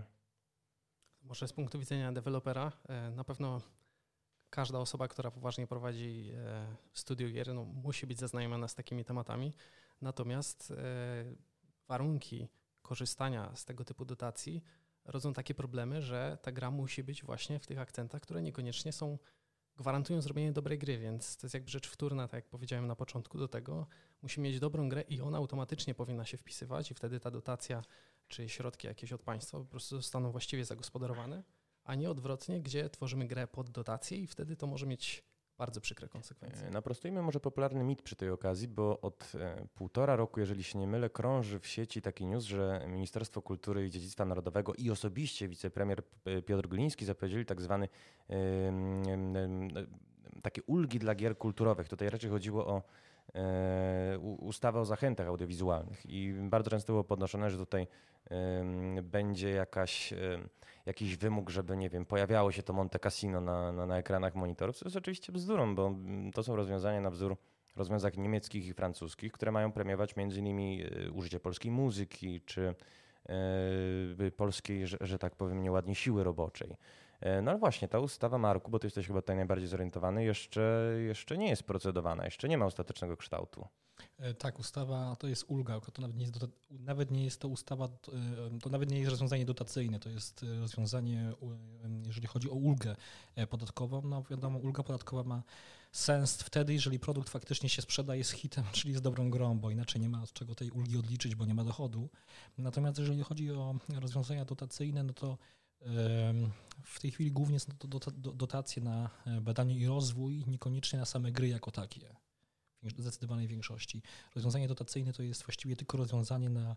[SPEAKER 2] Może z punktu widzenia dewelopera e, na pewno każda osoba, która poważnie prowadzi studio gier, no, musi być zaznajomiona z takimi tematami. Natomiast warunki korzystania z tego typu dotacji rodzą takie problemy, że ta gra musi być właśnie w tych akcentach, które niekoniecznie są gwarantują zrobienie dobrej gry, więc to jest jakby rzecz wtórna, tak jak powiedziałem na początku do tego. Musi mieć dobrą grę i ona automatycznie powinna się wpisywać i wtedy ta dotacja czy środki jakieś od państwa po prostu zostaną właściwie zagospodarowane, a nie odwrotnie, gdzie tworzymy grę pod dotację i wtedy to może mieć bardzo przykre konsekwencje.
[SPEAKER 1] E, naprostujmy może popularny mit przy tej okazji, bo od e, półtora roku, jeżeli się nie mylę, krąży w sieci taki news, że Ministerstwo Kultury i Dziedzictwa Narodowego i osobiście wicepremier Piotr Gliński zapowiedzieli tak zwany takie ulgi dla gier kulturowych. Tutaj raczej chodziło o e, ustawę o zachętach audiowizualnych i bardzo często było podnoszone, że tutaj będzie jakaś jakiś wymóg, żeby, nie wiem, pojawiało się to Monte Cassino na, na, na ekranach monitorów, co jest oczywiście bzdurą, bo to są rozwiązania na wzór rozwiązań niemieckich i francuskich, które mają premiować między innymi y, użycie polskiej muzyki, czy yy, polskiej, że, że, tak powiem, nieładnie siły roboczej. E, no ale właśnie, ta ustawa Marku, bo ty jesteś chyba tutaj najbardziej zorientowany, jeszcze, jeszcze nie jest procedowana, jeszcze nie ma ostatecznego kształtu.
[SPEAKER 3] E, tak, ustawa to jest ulga, to nawet nie jest, nawet nie jest to ustawa, e, to nawet nie jest rozwiązanie dotacyjne, to jest rozwiązanie, jeżeli chodzi o ulgę podatkową. No wiadomo, ulga podatkowa ma sens wtedy, jeżeli produkt faktycznie się sprzeda, jest hitem, czyli jest dobrą grą, bo inaczej nie ma od czego tej ulgi odliczyć, bo nie ma dochodu. Natomiast jeżeli chodzi o rozwiązania dotacyjne, no to W tej chwili głównie są to dotacje na e, badanie i rozwój, niekoniecznie na same gry jako takie. Zdecydowanej większości. Rozwiązanie dotacyjne to jest właściwie tylko rozwiązanie na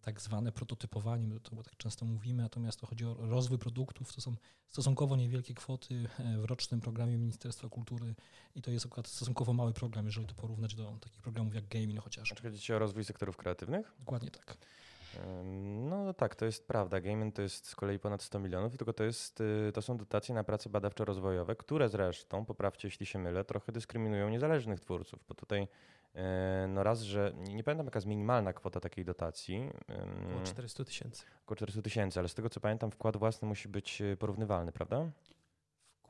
[SPEAKER 3] tak zwane prototypowanie, to bo tak często mówimy, natomiast to chodzi o rozwój produktów, to są stosunkowo niewielkie kwoty e, w rocznym programie Ministerstwa Kultury i to jest akurat stosunkowo mały program, jeżeli to porównać do takich programów jak gaming chociażby.
[SPEAKER 1] Czy chodzi o rozwój sektorów kreatywnych?
[SPEAKER 3] Dokładnie tak.
[SPEAKER 1] No tak, to jest prawda. Gaming to jest z kolei ponad 100 milionów, tylko to, jest, y, to są dotacje na prace badawczo-rozwojowe, które zresztą, poprawcie jeśli się mylę, trochę dyskryminują niezależnych twórców, bo tutaj e, no raz, że nie pamiętam jaka jest minimalna kwota takiej dotacji.
[SPEAKER 2] Około 400 tysięcy.
[SPEAKER 1] Około 400 tysięcy, ale z tego co pamiętam wkład własny musi być e, porównywalny, prawda?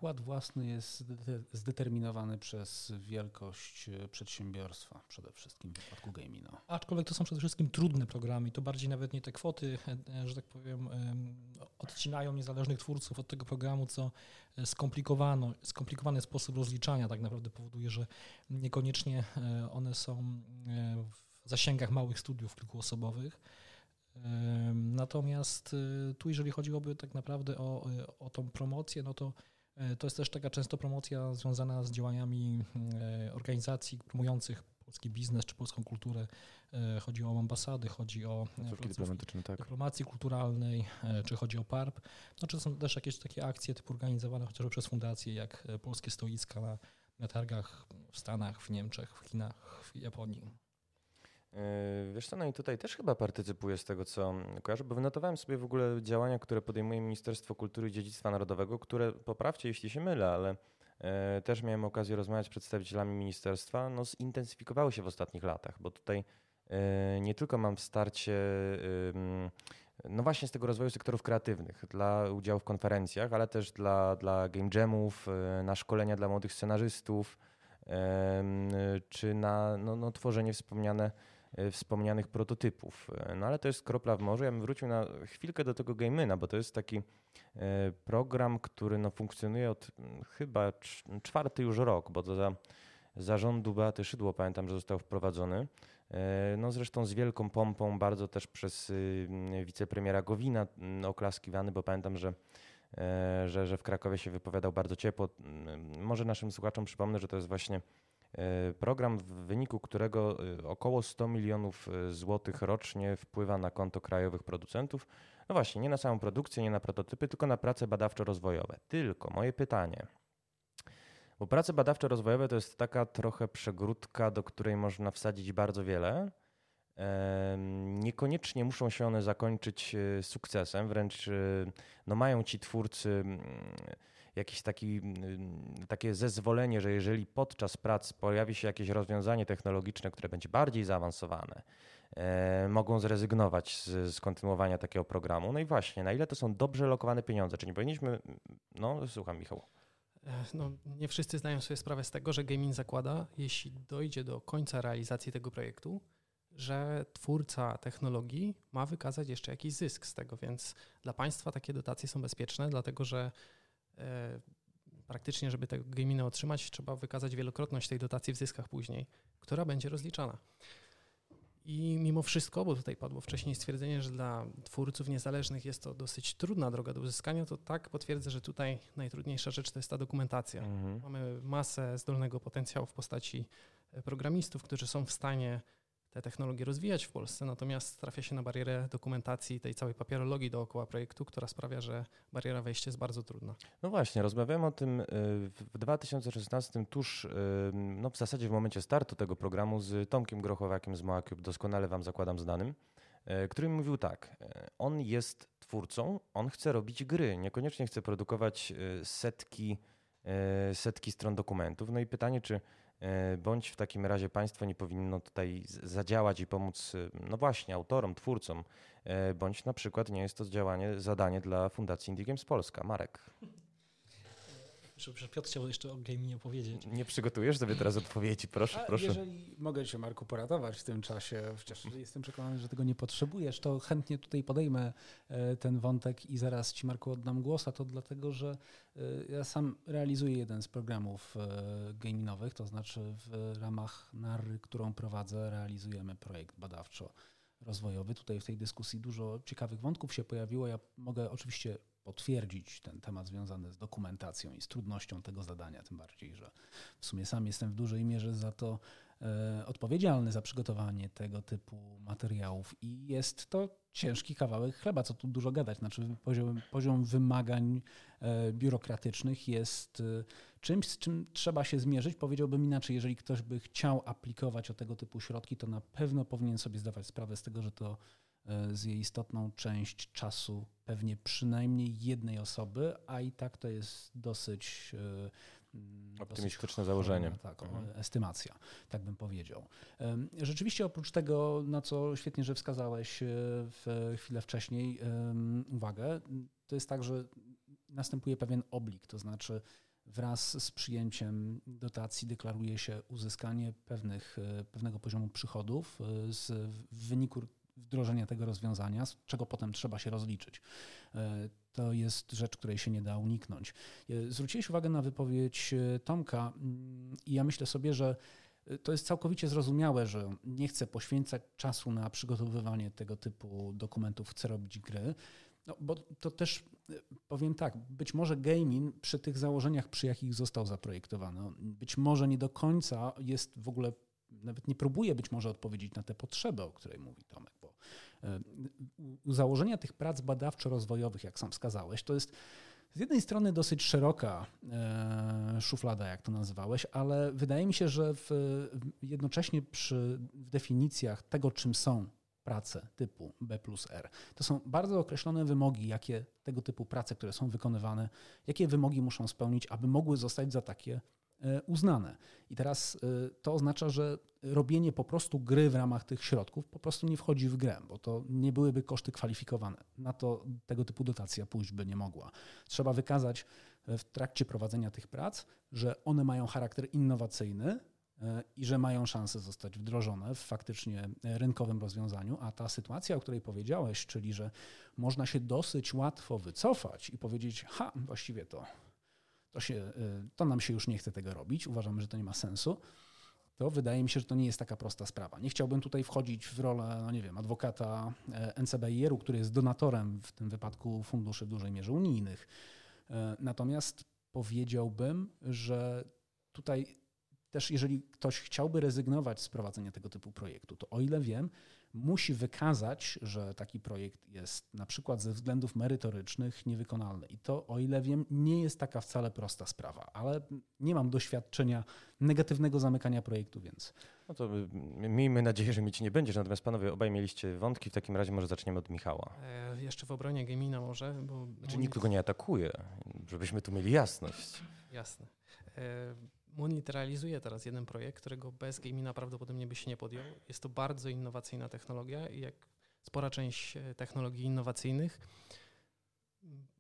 [SPEAKER 4] Wkład własny jest zdeterminowany przez wielkość e, przedsiębiorstwa, przede wszystkim w przypadku gamina.
[SPEAKER 3] Aczkolwiek to są przede wszystkim trudne programy to bardziej nawet nie te kwoty, e, e, że tak powiem, odcinają niezależnych twórców od tego programu, co skomplikowano, skomplikowany sposób rozliczania tak naprawdę powoduje, że niekoniecznie one są w zasięgach małych studiów kilkuosobowych. Natomiast tu, jeżeli chodziłoby tak naprawdę o, o tą promocję, no to to jest też taka często promocja związana z działaniami e, organizacji promujących polski biznes czy polską kulturę. E, chodzi o ambasady, chodzi o
[SPEAKER 1] dyplomatyczne, tak.
[SPEAKER 3] dyplomacji kulturalnej, czy chodzi o PARP. No, czy są też jakieś takie akcje typu organizowane chociażby przez fundacje, jak Polskie Stoiska na, na targach w Stanach, w Niemczech, w Chinach, w Japonii.
[SPEAKER 1] Yy, wiesz co, no i tutaj też chyba partycypuję z tego, co kojarzę, bo wynotowałem sobie w ogóle działania, które podejmuje Ministerstwo Kultury i Dziedzictwa Narodowego, które, poprawcie jeśli się mylę, ale yy, też miałem okazję rozmawiać z przedstawicielami ministerstwa, no zintensyfikowały się w ostatnich latach, bo tutaj yy, nie tylko mam wsparcie no właśnie z tego rozwoju sektorów kreatywnych, dla udziału w konferencjach, ale też dla, dla game jamów, na szkolenia dla młodych scenarzystów, czy na no, no, tworzenie wspomniane wspomnianych prototypów. E, no ale to jest kropla w morzu. Ja bym wrócił na chwilkę do tego Gamena, bo to jest taki e, program, który no, funkcjonuje od chyba czwarty już rok, bo to za zarządu Beaty Szydło pamiętam, że został wprowadzony. No zresztą z wielką pompą, bardzo też przez y, wicepremiera Gowina oklaskiwany, bo pamiętam, że że, że w Krakowie się wypowiadał bardzo ciepło. Może naszym słuchaczom przypomnę, że to jest właśnie E, program, w wyniku którego e, około 100 milionów e, złotych rocznie wpływa na konto krajowych producentów. No właśnie, nie na samą produkcję, nie na prototypy, tylko na prace badawczo-rozwojowe. Tylko moje pytanie. Bo prace badawczo-rozwojowe to jest taka trochę przegródka, do której można wsadzić bardzo wiele. Niekoniecznie muszą się one zakończyć sukcesem, wręcz no mają ci twórcy mm, jakieś taki, mm, takie zezwolenie, że jeżeli podczas prac pojawi się jakieś rozwiązanie technologiczne, które będzie bardziej zaawansowane, e, mogą zrezygnować z, z, kontynuowania takiego programu. No i właśnie, na ile to są dobrze lokowane pieniądze? Czy nie powinniśmy. No, słucham, Michał.
[SPEAKER 2] E, no, nie wszyscy zdają sobie sprawę z tego, że gaming zakłada, jeśli dojdzie do końca realizacji tego projektu, że twórca technologii ma wykazać jeszcze jakiś zysk z tego, więc dla państwa takie dotacje są bezpieczne, dlatego że praktycznie, żeby tego gamina otrzymać, trzeba wykazać wielokrotność tej dotacji w zyskach później, która będzie rozliczana. I mimo wszystko, bo tutaj padło wcześniej stwierdzenie, że dla twórców niezależnych jest to dosyć trudna droga do uzyskania, to tak potwierdzę, że tutaj najtrudniejsza rzecz to jest ta dokumentacja. Mhm. Mamy masę zdolnego potencjału w postaci programistów, którzy są w stanie te technologie rozwijać w Polsce, natomiast trafia się na barierę dokumentacji tej całej papierologii dookoła projektu, która sprawia, że bariera wejścia jest bardzo trudna.
[SPEAKER 1] No właśnie, rozmawiałem o tym y, w 2016, tuż y, no w zasadzie w momencie startu tego programu z Tomkiem Grochowakiem z Moacube, doskonale Wam zakładam znanym, y, który mówił tak, on jest twórcą, on chce robić gry, niekoniecznie chce produkować setki, setki stron dokumentów. No i pytanie, czy bądź w takim razie państwo nie powinno tutaj zadziałać i pomóc, e, no właśnie, autorom, twórcom, e, bądź na przykład nie jest to działanie, zadanie dla Fundacji Indie Games Polska. Marek.
[SPEAKER 3] Że Piotr chciał jeszcze o gaming opowiedzieć.
[SPEAKER 1] Nie przygotujesz sobie teraz odpowiedzi, proszę,
[SPEAKER 4] A
[SPEAKER 1] proszę.
[SPEAKER 4] Jeżeli mogę cię, Marku, poratować w tym czasie, chociaż jestem przekonany, że tego nie potrzebujesz, to chętnie tutaj podejmę e, ten wątek i zaraz ci, Marku, oddam głos, a to dlatego, że e, ja sam realizuję jeden z programów e, gamingowych, to znaczy w ramach NARY, którą prowadzę, realizujemy projekt badawczo rozwojowy. Tutaj w tej dyskusji dużo ciekawych wątków się pojawiło. Ja mogę oczywiście potwierdzić ten temat związany z dokumentacją i z trudnością tego zadania, tym bardziej, że w sumie sam jestem w dużej mierze za to e, odpowiedzialny za przygotowanie tego typu materiałów i jest to ciężki kawałek chleba, co tu dużo gadać. Znaczy poziom, poziom wymagań e, biurokratycznych jest e, czymś, z czym trzeba się zmierzyć. Powiedziałbym inaczej, jeżeli ktoś by chciał aplikować o tego typu środki, to na pewno powinien sobie zdawać sprawę z tego, że to E, zje istotną część czasu pewnie przynajmniej jednej osoby, a i tak to jest dosyć
[SPEAKER 1] e, mm, optymistyczne założenie.
[SPEAKER 4] Tak, mhm. estymacja, tak bym powiedział. Rzeczywiście oprócz tego, na co świetnie, że wskazałeś e, w chwilę wcześniej uwagę, to jest tak, że następuje pewien oblik, to znaczy wraz z przyjęciem dotacji deklaruje się uzyskanie pewnych, pewnego poziomu przychodów z, w wyniku wdrożenia tego rozwiązania, z czego potem trzeba się rozliczyć. E, to jest rzecz, której się nie da uniknąć. E, zwróciłeś uwagę na wypowiedź e, Tomka mm, i ja myślę sobie, że to jest całkowicie zrozumiałe, że nie chcę poświęcać czasu na przygotowywanie tego typu dokumentów, chcę robić gry. No, bo to też powiem tak, być może gaming przy tych założeniach, przy jakich został zaprojektowany, być może nie do końca jest w ogóle nawet nie próbuje być może odpowiedzieć na te potrzeby, o której mówi Tomek, u założenia tych prac badawczo-rozwojowych, jak sam wskazałeś, to jest z jednej strony dosyć szeroka e, szuflada, jak to nazywałeś, ale wydaje mi się, że w, jednocześnie przy definicjach tego, czym są prace typu B plus R. To są bardzo określone wymogi, jakie tego typu prace, które są wykonywane, jakie wymogi muszą spełnić, aby mogły zostać za takie E, uznane. I teraz e, to oznacza, że robienie po prostu gry w ramach tych środków po prostu nie wchodzi w grę, bo to nie byłyby koszty kwalifikowane. Na to tego typu dotacja pójść by nie mogła. Trzeba wykazać e, w trakcie prowadzenia tych prac, że one mają charakter innowacyjny i że mają szansę zostać wdrożone w faktycznie rynkowym rozwiązaniu, a ta sytuacja, o której powiedziałeś, czyli że można się dosyć łatwo wycofać i powiedzieć, ha, właściwie to to, się, y, to nam się już nie chce tego robić, uważamy, że to nie ma sensu, to wydaje mi się, że to nie jest taka prosta sprawa. Nie chciałbym tutaj wchodzić w rolę, no nie wiem, adwokata e, NCBIR-u, który jest donatorem w tym wypadku funduszy w dużej mierze unijnych. E, natomiast powiedziałbym, że tutaj też jeżeli ktoś chciałby rezygnować z prowadzenia tego typu projektu, to o ile wiem, musi wykazać, że taki projekt jest na przykład ze względów merytorycznych niewykonalny. I to, o ile wiem, nie jest taka wcale prosta sprawa, ale nie mam doświadczenia negatywnego zamykania projektu, więc.
[SPEAKER 1] No to miejmy nadzieję, że mieć nie będziesz. Natomiast panowie obaj mieliście wątki, w takim razie może zaczniemy od Michała.
[SPEAKER 2] E, jeszcze w obronie Gemina może, bo...
[SPEAKER 1] Znaczy nikt go nie atakuje, żebyśmy tu mieli jasność.
[SPEAKER 2] Jasne. E, Moonlit realizuje teraz jeden projekt, którego bez gamina prawdopodobnie by się nie podjął. Jest to bardzo innowacyjna technologia i jak spora część e, technologii innowacyjnych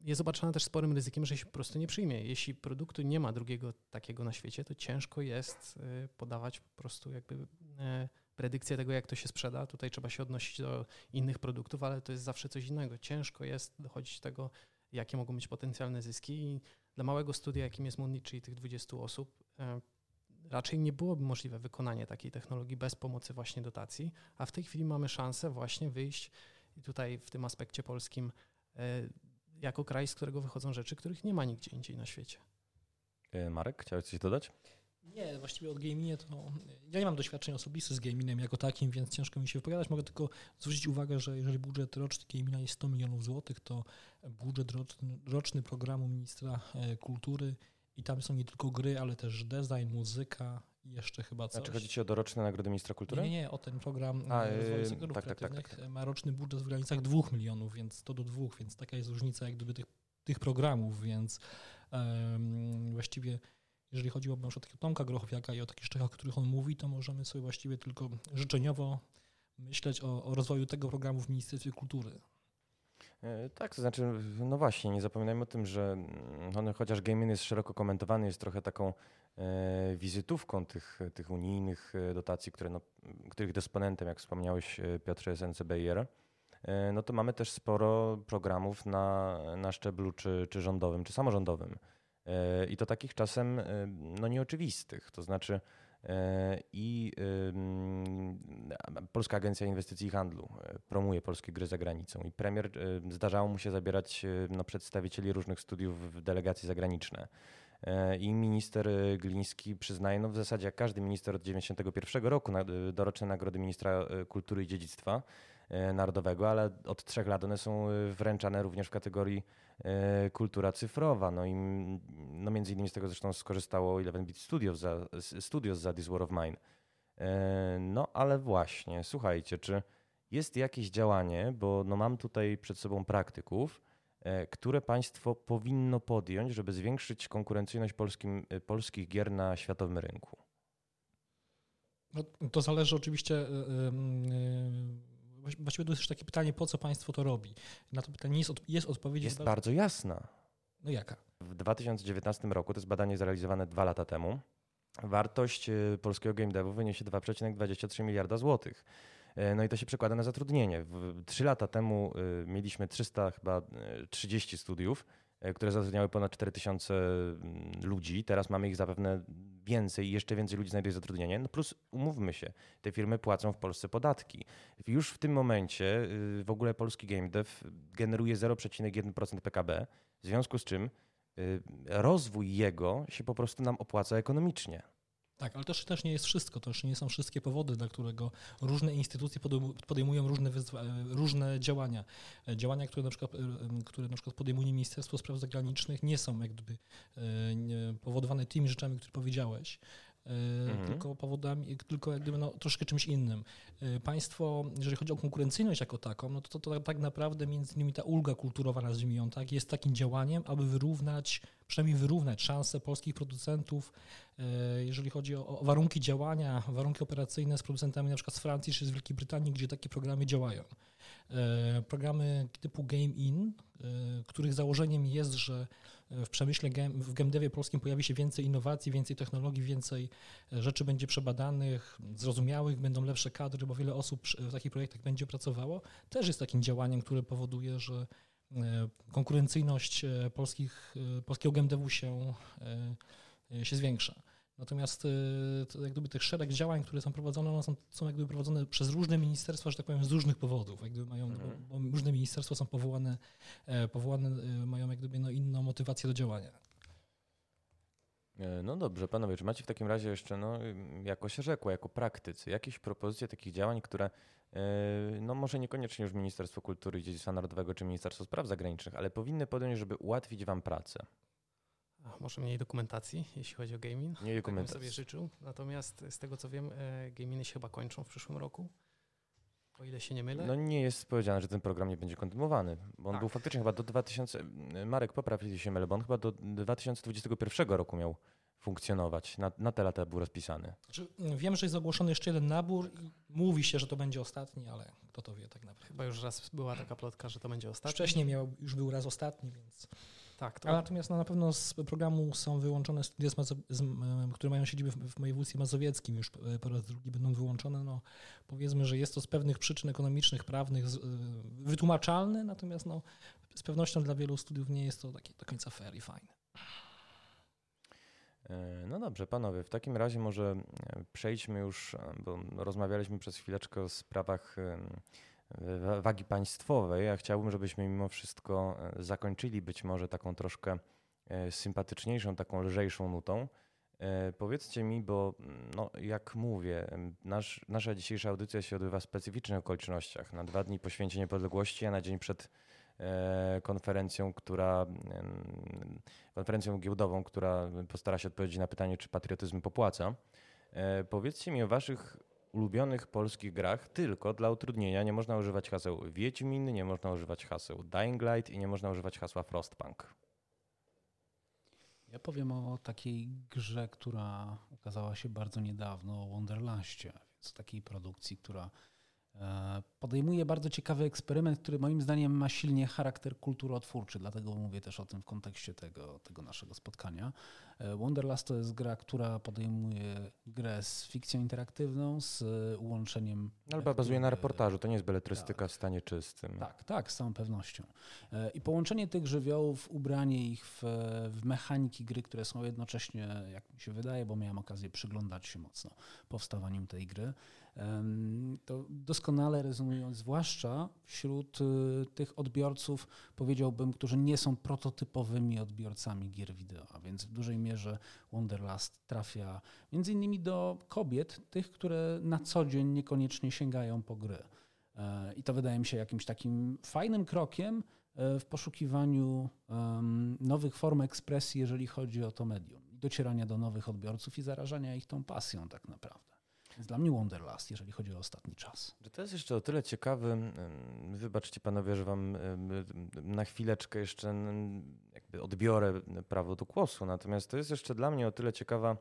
[SPEAKER 2] jest obarczona też sporym ryzykiem, że się po prostu nie przyjmie. Jeśli produktu nie ma drugiego takiego na świecie, to ciężko jest e, podawać po prostu jakby e, predykcję tego, jak to się sprzeda. Tutaj trzeba się odnosić do innych produktów, ale to jest zawsze coś innego. Ciężko jest dochodzić do tego, jakie mogą być potencjalne zyski i dla małego studia, jakim jest Moonlit, czyli tych 20 osób, raczej nie byłoby możliwe wykonanie takiej technologii bez pomocy właśnie dotacji, a w tej chwili mamy szansę właśnie wyjść i tutaj w tym aspekcie polskim e, jako kraj, z którego wychodzą rzeczy, których nie ma nigdzie indziej na świecie.
[SPEAKER 1] E, Marek, chciałeś coś dodać?
[SPEAKER 3] Nie, właściwie od gaminie to. Ja nie mam doświadczenia osobistych z gaminem jako takim, więc ciężko mi się wypowiadać. Mogę tylko zwrócić uwagę, że jeżeli budżet roczny gamina jest 100 milionów złotych, to budżet roczny, roczny programu ministra kultury i tam są nie tylko gry, ale też design, muzyka i jeszcze chyba coś.
[SPEAKER 1] Znaczy chodzi ci o doroczne nagrody ministra kultury?
[SPEAKER 3] Nie, nie, o ten program A, rozwoju sektorów tak, tak, tak, tak, ma roczny budżet w granicach dwóch milionów, więc to do dwóch, więc taka jest różnica jak gdyby tych, tych programów, więc um, właściwie jeżeli chodzi o na przykład takiego Tomka Grochowiaka i o takich szczechach, o których on mówi, to możemy sobie właściwie tylko życzeniowo myśleć o, o rozwoju tego programu w Ministerstwie Kultury.
[SPEAKER 1] E, tak, to znaczy, no właśnie, nie zapominajmy o tym, że no, chociaż gaming jest szeroko komentowany, jest trochę taką e, wizytówką tych, tych unijnych e, dotacji, które, no, których dysponentem, jak wspomniałeś Piotrze, jest NCBIR, e, no to mamy też sporo programów na, na szczeblu czy, czy rządowym, czy samorządowym. E, I to takich czasem e, no, nieoczywistych. To znaczy, i Polska Agencja Inwestycji i Handlu e, promuje polskie gry za granicą i premier e, zdarzało mu się zabierać no, przedstawicieli różnych studiów w delegacje zagraniczne. I minister Gliński przyznaje, no w zasadzie jak każdy minister od 1991 roku, doroczne nagrody ministra kultury i dziedzictwa narodowego, ale od trzech lat one są wręczane również w kategorii kultura cyfrowa. No i no między innymi z tego zresztą skorzystało Eleven Beat Studios za, Studios za This War of Mine. E, no ale właśnie, słuchajcie, czy jest jakieś działanie, bo no mam tutaj przed sobą praktyków, e, które państwo powinno podjąć, żeby zwiększyć konkurencyjność polskim, e, polskich gier na światowym rynku?
[SPEAKER 3] No, to zależy oczywiście. Właściwie to jest też takie pytanie, po co państwo to robi. Na to pytanie jest, jest odpowiedź.
[SPEAKER 1] Jest bardzo jasna.
[SPEAKER 3] No jaka?
[SPEAKER 1] W 2019 roku, to jest badanie zrealizowane dwa lata temu, wartość y, polskiego game devu wyniesie 2,23 miliarda złotych. E, no i to się przekłada na zatrudnienie. Trzy lata temu y, mieliśmy 300 chyba 30 y, studiów, e, które zatrudniały ponad 4000 mm, ludzi. Teraz mamy ich zapewne więcej i jeszcze więcej ludzi znajduje zatrudnienie. No plus umówmy się, te firmy płacą w Polsce podatki. Już w tym momencie w ogóle polski game dev generuje 0,1% PKB, w związku z czym Y, rozwój jego się po prostu nam opłaca ekonomicznie.
[SPEAKER 3] Tak, ale też, też nie jest wszystko, to już nie są wszystkie powody, dla którego różne instytucje podejmują różne, różne działania. E, działania, które na, przykład, e, które na przykład podejmuje Ministerstwo Spraw Zagranicznych nie są jakby e, powodowane tymi rzeczami, które powiedziałeś. Mhm. tylko powodami, tylko jak gdyby no, troszkę czymś innym. Państwo, jeżeli chodzi o konkurencyjność jako taką, no to, to, to tak naprawdę między innymi ta ulga kulturowa, nazwijmy ją tak, jest takim działaniem, aby wyrównać, przynajmniej wyrównać szanse polskich producentów, jeżeli chodzi o, o warunki działania, warunki operacyjne z producentami na przykład z Francji czy z Wielkiej Brytanii, gdzie takie programy działają. Programy typu Game In, których założeniem jest, że w przemyśle, w GameDevie polskim pojawi się więcej innowacji, więcej technologii, więcej e, rzeczy będzie przebadanych, zrozumiałych, będą lepsze kadry, bo wiele osób w takich projektach będzie pracowało, też jest takim działaniem, które powoduje, że e, konkurencyjność e, polskich, polskiego GameDevu się, się zwiększa. Natomiast y, jak gdyby tych szereg działań, które są prowadzone, one są, są jak gdyby prowadzone przez różne ministerstwa, że tak powiem, z różnych powodów. Jak gdyby mają, mhm. bo, bo różne ministerstwa są powołane, e, powołane y, mają jak gdyby no, inną motywację do działania.
[SPEAKER 1] E, no dobrze, panowie, czy macie w takim razie jeszcze, no, jako się rzekło, jako praktycy, jakieś propozycje takich działań, które, e, no może niekoniecznie już Ministerstwo Kultury i Dziedzictwa Narodowego czy Ministerstwo Spraw Zagranicznych, ale powinny podjąć, żeby ułatwić wam pracę?
[SPEAKER 2] Może mniej dokumentacji, jeśli chodzi o gaming.
[SPEAKER 1] Mniej dokumentacji.
[SPEAKER 2] Tak bym sobie życzył. Natomiast z tego co wiem, e, gaminy się chyba kończą w przyszłym roku. O ile się nie mylę.
[SPEAKER 1] No nie jest powiedziane, że ten program nie będzie kontynuowany, bo on tak. był faktycznie chyba do 2000, Marek popraw, jeśli się mylę, bo on chyba do 2021 roku miał funkcjonować. Na, na te lata był rozpisany.
[SPEAKER 3] Znaczy, wiem, że jest ogłoszony jeszcze jeden nabór i mówi się, że to będzie ostatni, ale kto to wie tak naprawdę.
[SPEAKER 2] Chyba już raz była taka plotka, że to będzie ostatni.
[SPEAKER 3] Wcześniej miał, już był raz ostatni, więc...
[SPEAKER 2] Tak,
[SPEAKER 3] to... natomiast no, na pewno z programu są wyłączone studia, które mają siedzibę w, w województwie mazowieckim, już po raz drugi będą wyłączone. No, powiedzmy, że jest to z pewnych przyczyn ekonomicznych, prawnych z, y, wytłumaczalne, natomiast no, z pewnością dla wielu studiów nie jest to takie do końca fair i fajne.
[SPEAKER 1] E, no dobrze, panowie, w takim razie może e, przejdźmy już, e, bo rozmawialiśmy przez chwileczkę o sprawach wagi państwowej. Ja chciałbym, żebyśmy mimo wszystko e, zakończyli być może taką troszkę e, sympatyczniejszą, taką lżejszą nutą. E, powiedzcie mi, bo mm, no, jak mówię, nasz, nasza dzisiejsza audycja się odbywa w specyficznych okolicznościach. Na dwa dni po święcie niepodległości, a na dzień przed konferencją, która, konferencją giełdową, która postara się odpowiedzieć na pytanie, czy patriotyzm popłaca. Powiedzcie mi o waszych ulubionych polskich grach, tylko dla utrudnienia nie można używać haseł Wiedźmin, nie można używać haseł Dying Light i nie można używać hasła Frostpunk.
[SPEAKER 4] Ja powiem o takiej grze, która ukazała się bardzo niedawno, o Wonderlastie, więc takiej produkcji, która podejmuje bardzo ciekawy eksperyment, który moim zdaniem ma silnie charakter kulturotwórczy, dlatego mówię też o tym w kontekście tego, tego naszego spotkania. E, Wonderlust to jest gra, która podejmuje grę z fikcją interaktywną, z łączeniem.
[SPEAKER 1] Ale bazuje na reportażu, to nie jest beletrystyka tak. w stanie czystym.
[SPEAKER 4] Tak, tak, z całą pewnością. E, I połączenie tych żywiołów, ubranie ich w, w mechaniki gry, które są jednocześnie, jak mi się wydaje, bo miałem okazję przyglądać się mocno powstawaniu tej gry To doskonale rezonują, zwłaszcza wśród y, tych odbiorców, powiedziałbym, którzy nie są prototypowymi odbiorcami gier wideo, a więc w dużej mierze Wonderlust trafia między innymi do kobiet, tych, które na co dzień niekoniecznie sięgają po gry. E, I to wydaje mi się jakimś takim fajnym krokiem e, w poszukiwaniu nowych form ekspresji, jeżeli chodzi o to medium, docierania do nowych odbiorców i zarażania ich tą pasją tak naprawdę. Więc dla mnie Wonderlust, jeżeli chodzi o ostatni czas.
[SPEAKER 1] To jest jeszcze o tyle ciekawy, wybaczcie panowie, że wam na chwileczkę jeszcze jakby odbiorę prawo do głosu, natomiast to jest jeszcze dla mnie o tyle ciekawa,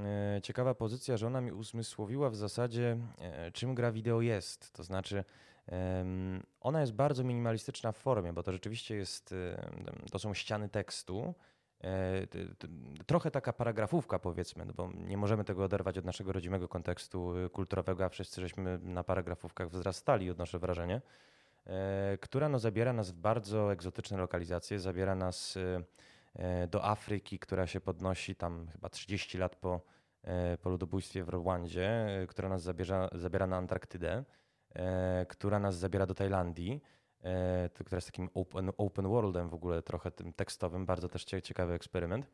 [SPEAKER 1] e, ciekawa pozycja, że ona mi uzmysłowiła w zasadzie, e, czym gra wideo jest. To znaczy, ona jest bardzo minimalistyczna w formie, bo to rzeczywiście jest, to są ściany tekstu, trochę taka paragrafówka powiedzmy, no bo nie możemy tego oderwać od naszego rodzimego kontekstu y, kulturowego, a wszyscy żeśmy na paragrafówkach wzrastali, odnoszę wrażenie, e, która no zabiera nas w bardzo egzotyczne lokalizacje, zabiera nas y, e, do Afryki, która się podnosi tam chyba 30 lat po, po ludobójstwie w Rwandzie, która nas zabierza, zabiera na Antarktydę, która nas zabiera do Tajlandii E, która jest takim open, open worldem w ogóle trochę tym tekstowym, bardzo też ciekawy eksperyment.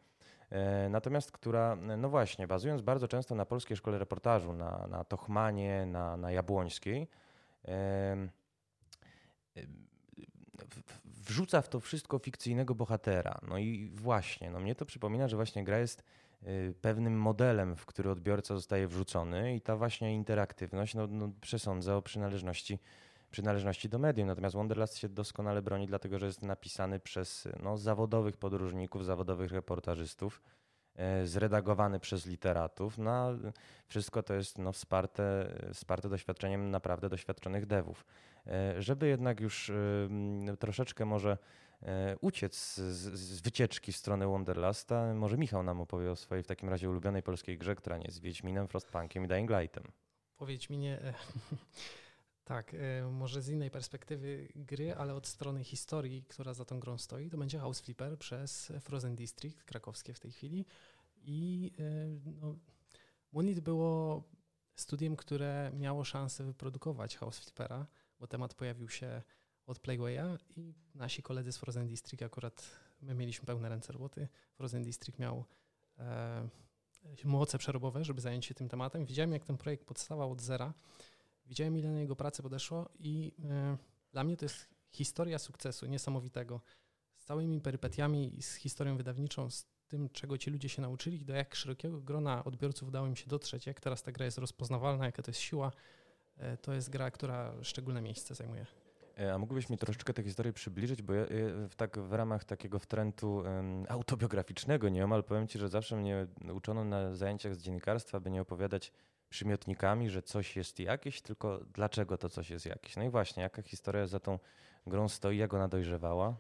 [SPEAKER 1] E, natomiast która, no właśnie, bazując bardzo często na polskiej szkole reportażu, na, na Tochmanie, na, na Jabłońskiej, wrzuca w to wszystko fikcyjnego bohatera. No i właśnie, no mnie to przypomina, że właśnie gra jest pewnym modelem, w który odbiorca zostaje wrzucony i ta właśnie interaktywność no, no przesądza o przynależności przynależności do medium. Natomiast Wonderlust się doskonale broni, dlatego że jest napisany przez no, zawodowych podróżników, zawodowych reportażystów, e, zredagowany przez literatów. No, wszystko to jest no, wsparte, wsparte doświadczeniem naprawdę doświadczonych devów. E, żeby jednak już e, troszeczkę może uciec z, wycieczki w stronę Wonderlusta, może Michał nam opowie o swojej w takim razie ulubionej polskiej grze, która nie jest Wiedźminem, Frostpunkiem i Dying Lightem.
[SPEAKER 2] Po Tak, e, może z innej perspektywy gry, ale od strony historii, która za tą grą stoi, to będzie House Flipper przez Frozen District, krakowskie w tej chwili. I e, no, było studiem, które miało szansę wyprodukować House Flippera, bo temat pojawił się od Playwaya i nasi koledzy z Frozen District akurat my mieliśmy pełne ręce roboty. Frozen District miał e, moce przerobowe, żeby zająć się tym tematem. Widziałem, jak ten projekt podstawał od zera Widziałem, ile na jego pracę podeszło i y, dla mnie to jest historia sukcesu niesamowitego. Z całymi perypetiami z historią wydawniczą, z tym, czego ci ludzie się nauczyli, do jak szerokiego grona odbiorców udało im się dotrzeć, jak teraz ta gra jest rozpoznawalna, jaka to jest siła, y, to jest gra, która szczególne miejsce zajmuje.
[SPEAKER 1] E, a mógłbyś mi troszeczkę tę historię przybliżyć, bo ja, tak w ramach takiego wtrętu um, autobiograficznego nieomal powiem ci, że zawsze mnie uczono na zajęciach z dziennikarstwa, by nie opowiadać przymiotnikami, że coś jest jakieś, tylko dlaczego to coś jest jakieś. No i właśnie, jaka historia za tą grą stoi, jak ona dojrzewała?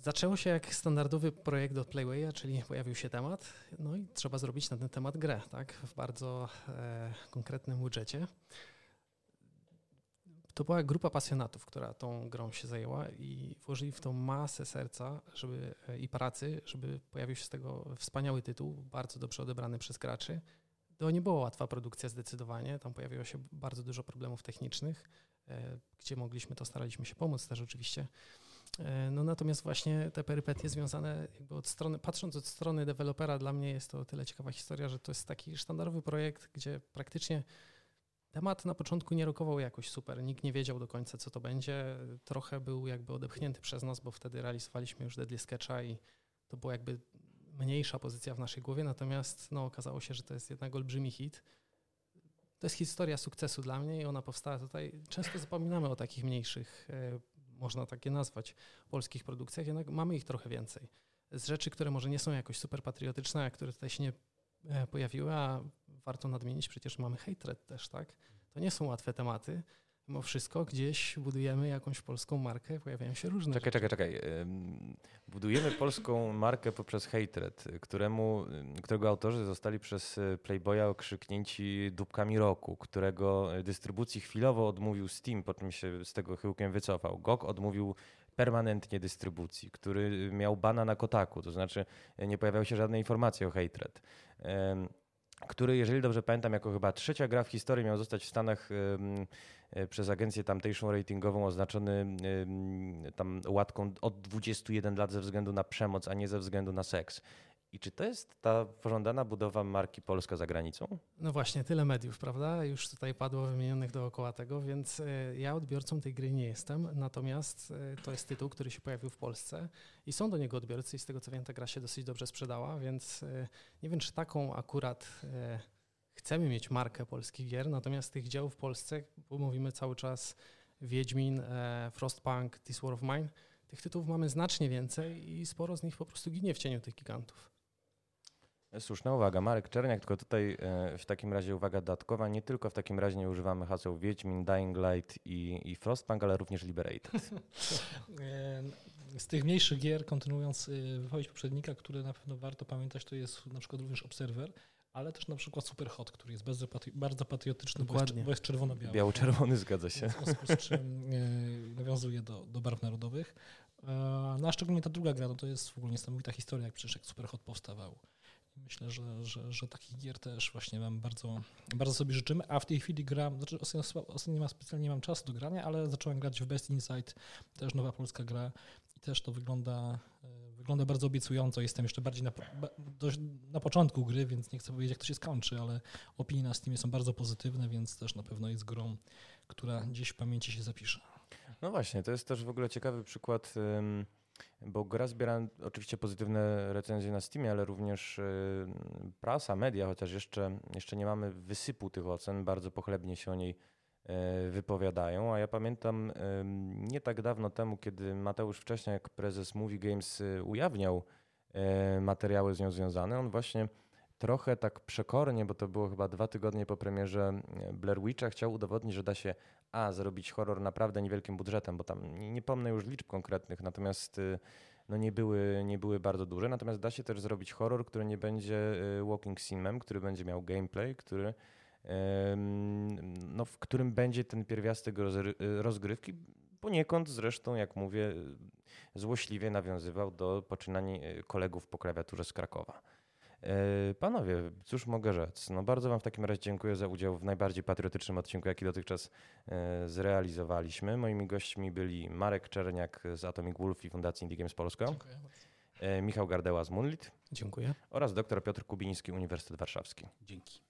[SPEAKER 2] Zaczęło się jak standardowy projekt od Playwaya, czyli pojawił się temat, no i trzeba zrobić na ten temat grę, tak, w bardzo e, konkretnym budżecie. To była grupa pasjonatów, która tą grą się zajęła i włożyli w to masę serca żeby, e, i pracy, żeby pojawił się z tego wspaniały tytuł, bardzo dobrze odebrany przez graczy to nie była łatwa produkcja zdecydowanie. Tam pojawiło się bardzo dużo problemów technicznych, e, gdzie mogliśmy, to staraliśmy się pomóc też oczywiście. E, no natomiast właśnie te perypetie związane jakby od strony, patrząc od strony dewelopera, dla mnie jest to tyle ciekawa historia, że to jest taki sztandarowy projekt, gdzie praktycznie temat na początku nie rokował jakoś super. Nikt nie wiedział do końca, co to będzie. Trochę był jakby odepchnięty przez nas, bo wtedy realizowaliśmy już Deadly Sketcha i to było jakby mniejsza pozycja w naszej głowie, natomiast no, okazało się, że to jest jednak olbrzymi hit. To jest historia sukcesu dla mnie i ona powstała tutaj. Często zapominamy o takich mniejszych, e, można takie nazwać, polskich produkcjach, jednak mamy ich trochę więcej. Z rzeczy, które może nie są jakoś super patriotyczne, a które tutaj się nie e, pojawiły, a warto nadmienić, przecież mamy hatred też, tak? To nie są łatwe tematy, mimo wszystko gdzieś budujemy jakąś polską markę, pojawiają się różne
[SPEAKER 1] Czekaj,
[SPEAKER 2] rzeczy.
[SPEAKER 1] czekaj, czekaj. Budujemy polską markę poprzez hatred, któremu, którego autorzy zostali przez e, Playboya okrzyknięci dupkami roku, którego dystrybucji chwilowo odmówił Steam, po czym się z tego chyłkiem wycofał. GOG odmówił permanentnie dystrybucji, który miał bana na Kotaku, to znaczy nie pojawiały się żadne informacje o hatred. Który, jeżeli dobrze pamiętam, jako chyba trzecia gra w historii miał zostać w Stanach e, przez agencję tamtejszą ratingową oznaczony tam łatką od 21 lat ze względu na przemoc, a nie ze względu na seks. I czy to jest ta pożądana budowa marki Polska za granicą?
[SPEAKER 2] No właśnie, tyle mediów, prawda? Już tutaj padło wymienionych dookoła tego, więc e, ja odbiorcą tej gry nie jestem, natomiast e, to jest tytuł, który się pojawił w Polsce i są do niego odbiorcy i z tego co wiem ta gra się dosyć dobrze sprzedała, więc e, nie wiem czy taką akurat chcemy mieć markę polskich gier, natomiast tych dzieł w Polsce, bo mówimy cały czas Wiedźmin, Frostpunk, This War of Mine, tych tytułów mamy znacznie więcej i sporo z nich po prostu ginie w cieniu tych gigantów.
[SPEAKER 1] Słuszna uwaga. Marek Czerniak, tylko tutaj e, w takim razie uwaga dodatkowa. Nie tylko w takim razie nie używamy haseł Wiedźmin, Dying Light i, i Frostpunk, ale również Liberated.
[SPEAKER 3] Z tych mniejszych gier, kontynuując y, wypowiedź poprzednika, które na pewno warto pamiętać, to jest na przykład również Observer, ale też na przykład Superhot, który jest bardzo, bardzo patriotyczny, bo jest, bo jest czerwono-biały.
[SPEAKER 1] Biało-czerwony, zgadza się.
[SPEAKER 3] W związku z czym nawiązuje do, do barw narodowych. E, no a szczególnie ta druga gra, no to jest w ogóle niesamowita historia, jak przecież jak Superhot powstawał. Myślę, że, że, że takich gier też właśnie mam bardzo, bardzo sobie życzymy, a w tej chwili gram, znaczy ostatnio, ostatnio specjalnie nie mam czasu do grania, ale zacząłem grać w Best Insight, też nowa polska gra i też to wygląda, e, wygląda bardzo obiecująco. Jestem jeszcze bardziej na, na początku gry, więc nie chcę powiedzieć, jak to się skończy, ale opinie na Steamie są bardzo pozytywne, więc też na pewno jest grą, która gdzieś w pamięci się zapisze.
[SPEAKER 1] No właśnie, to jest też w ogóle ciekawy przykład. Bo gra zbiera oczywiście pozytywne recenzje na Steamie, ale również y, prasa, media, chociaż jeszcze, jeszcze nie mamy wysypu tych ocen, bardzo pochlebnie się o niej y, wypowiadają. A ja pamiętam nie tak dawno temu, kiedy Mateusz wcześniej, jak prezes Movie Games, y, ujawniał materiały z nią związane, on właśnie trochę tak przekornie, bo to było chyba dwa tygodnie po premierze Blair Witcha, chciał udowodnić, że da się a zrobić horror naprawdę niewielkim budżetem, bo tam nie, nie pomnę już liczb konkretnych, natomiast y, no nie, były, nie były bardzo duże. Natomiast da się też zrobić horror, który nie będzie y, walking simem, który będzie miał gameplay, który, no, w którym będzie ten pierwiastek y, rozgrywki, poniekąd zresztą, jak mówię, złośliwie nawiązywał do poczynań kolegów po klawiaturze z Krakowa. E, panowie, cóż mogę rzec? No bardzo Wam w takim razie dziękuję za udział w najbardziej patriotycznym odcinku, jaki dotychczas e, zrealizowaliśmy. Moimi gośćmi byli Marek Czerniak z Atomic Wolf i Fundacji Indie Games Polska. Dziękuję e, Michał Gardeła z Moonlit.
[SPEAKER 2] Dziękuję.
[SPEAKER 1] Oraz dr Piotr Kubiński, Uniwersytet Warszawski.
[SPEAKER 4] Dzięki.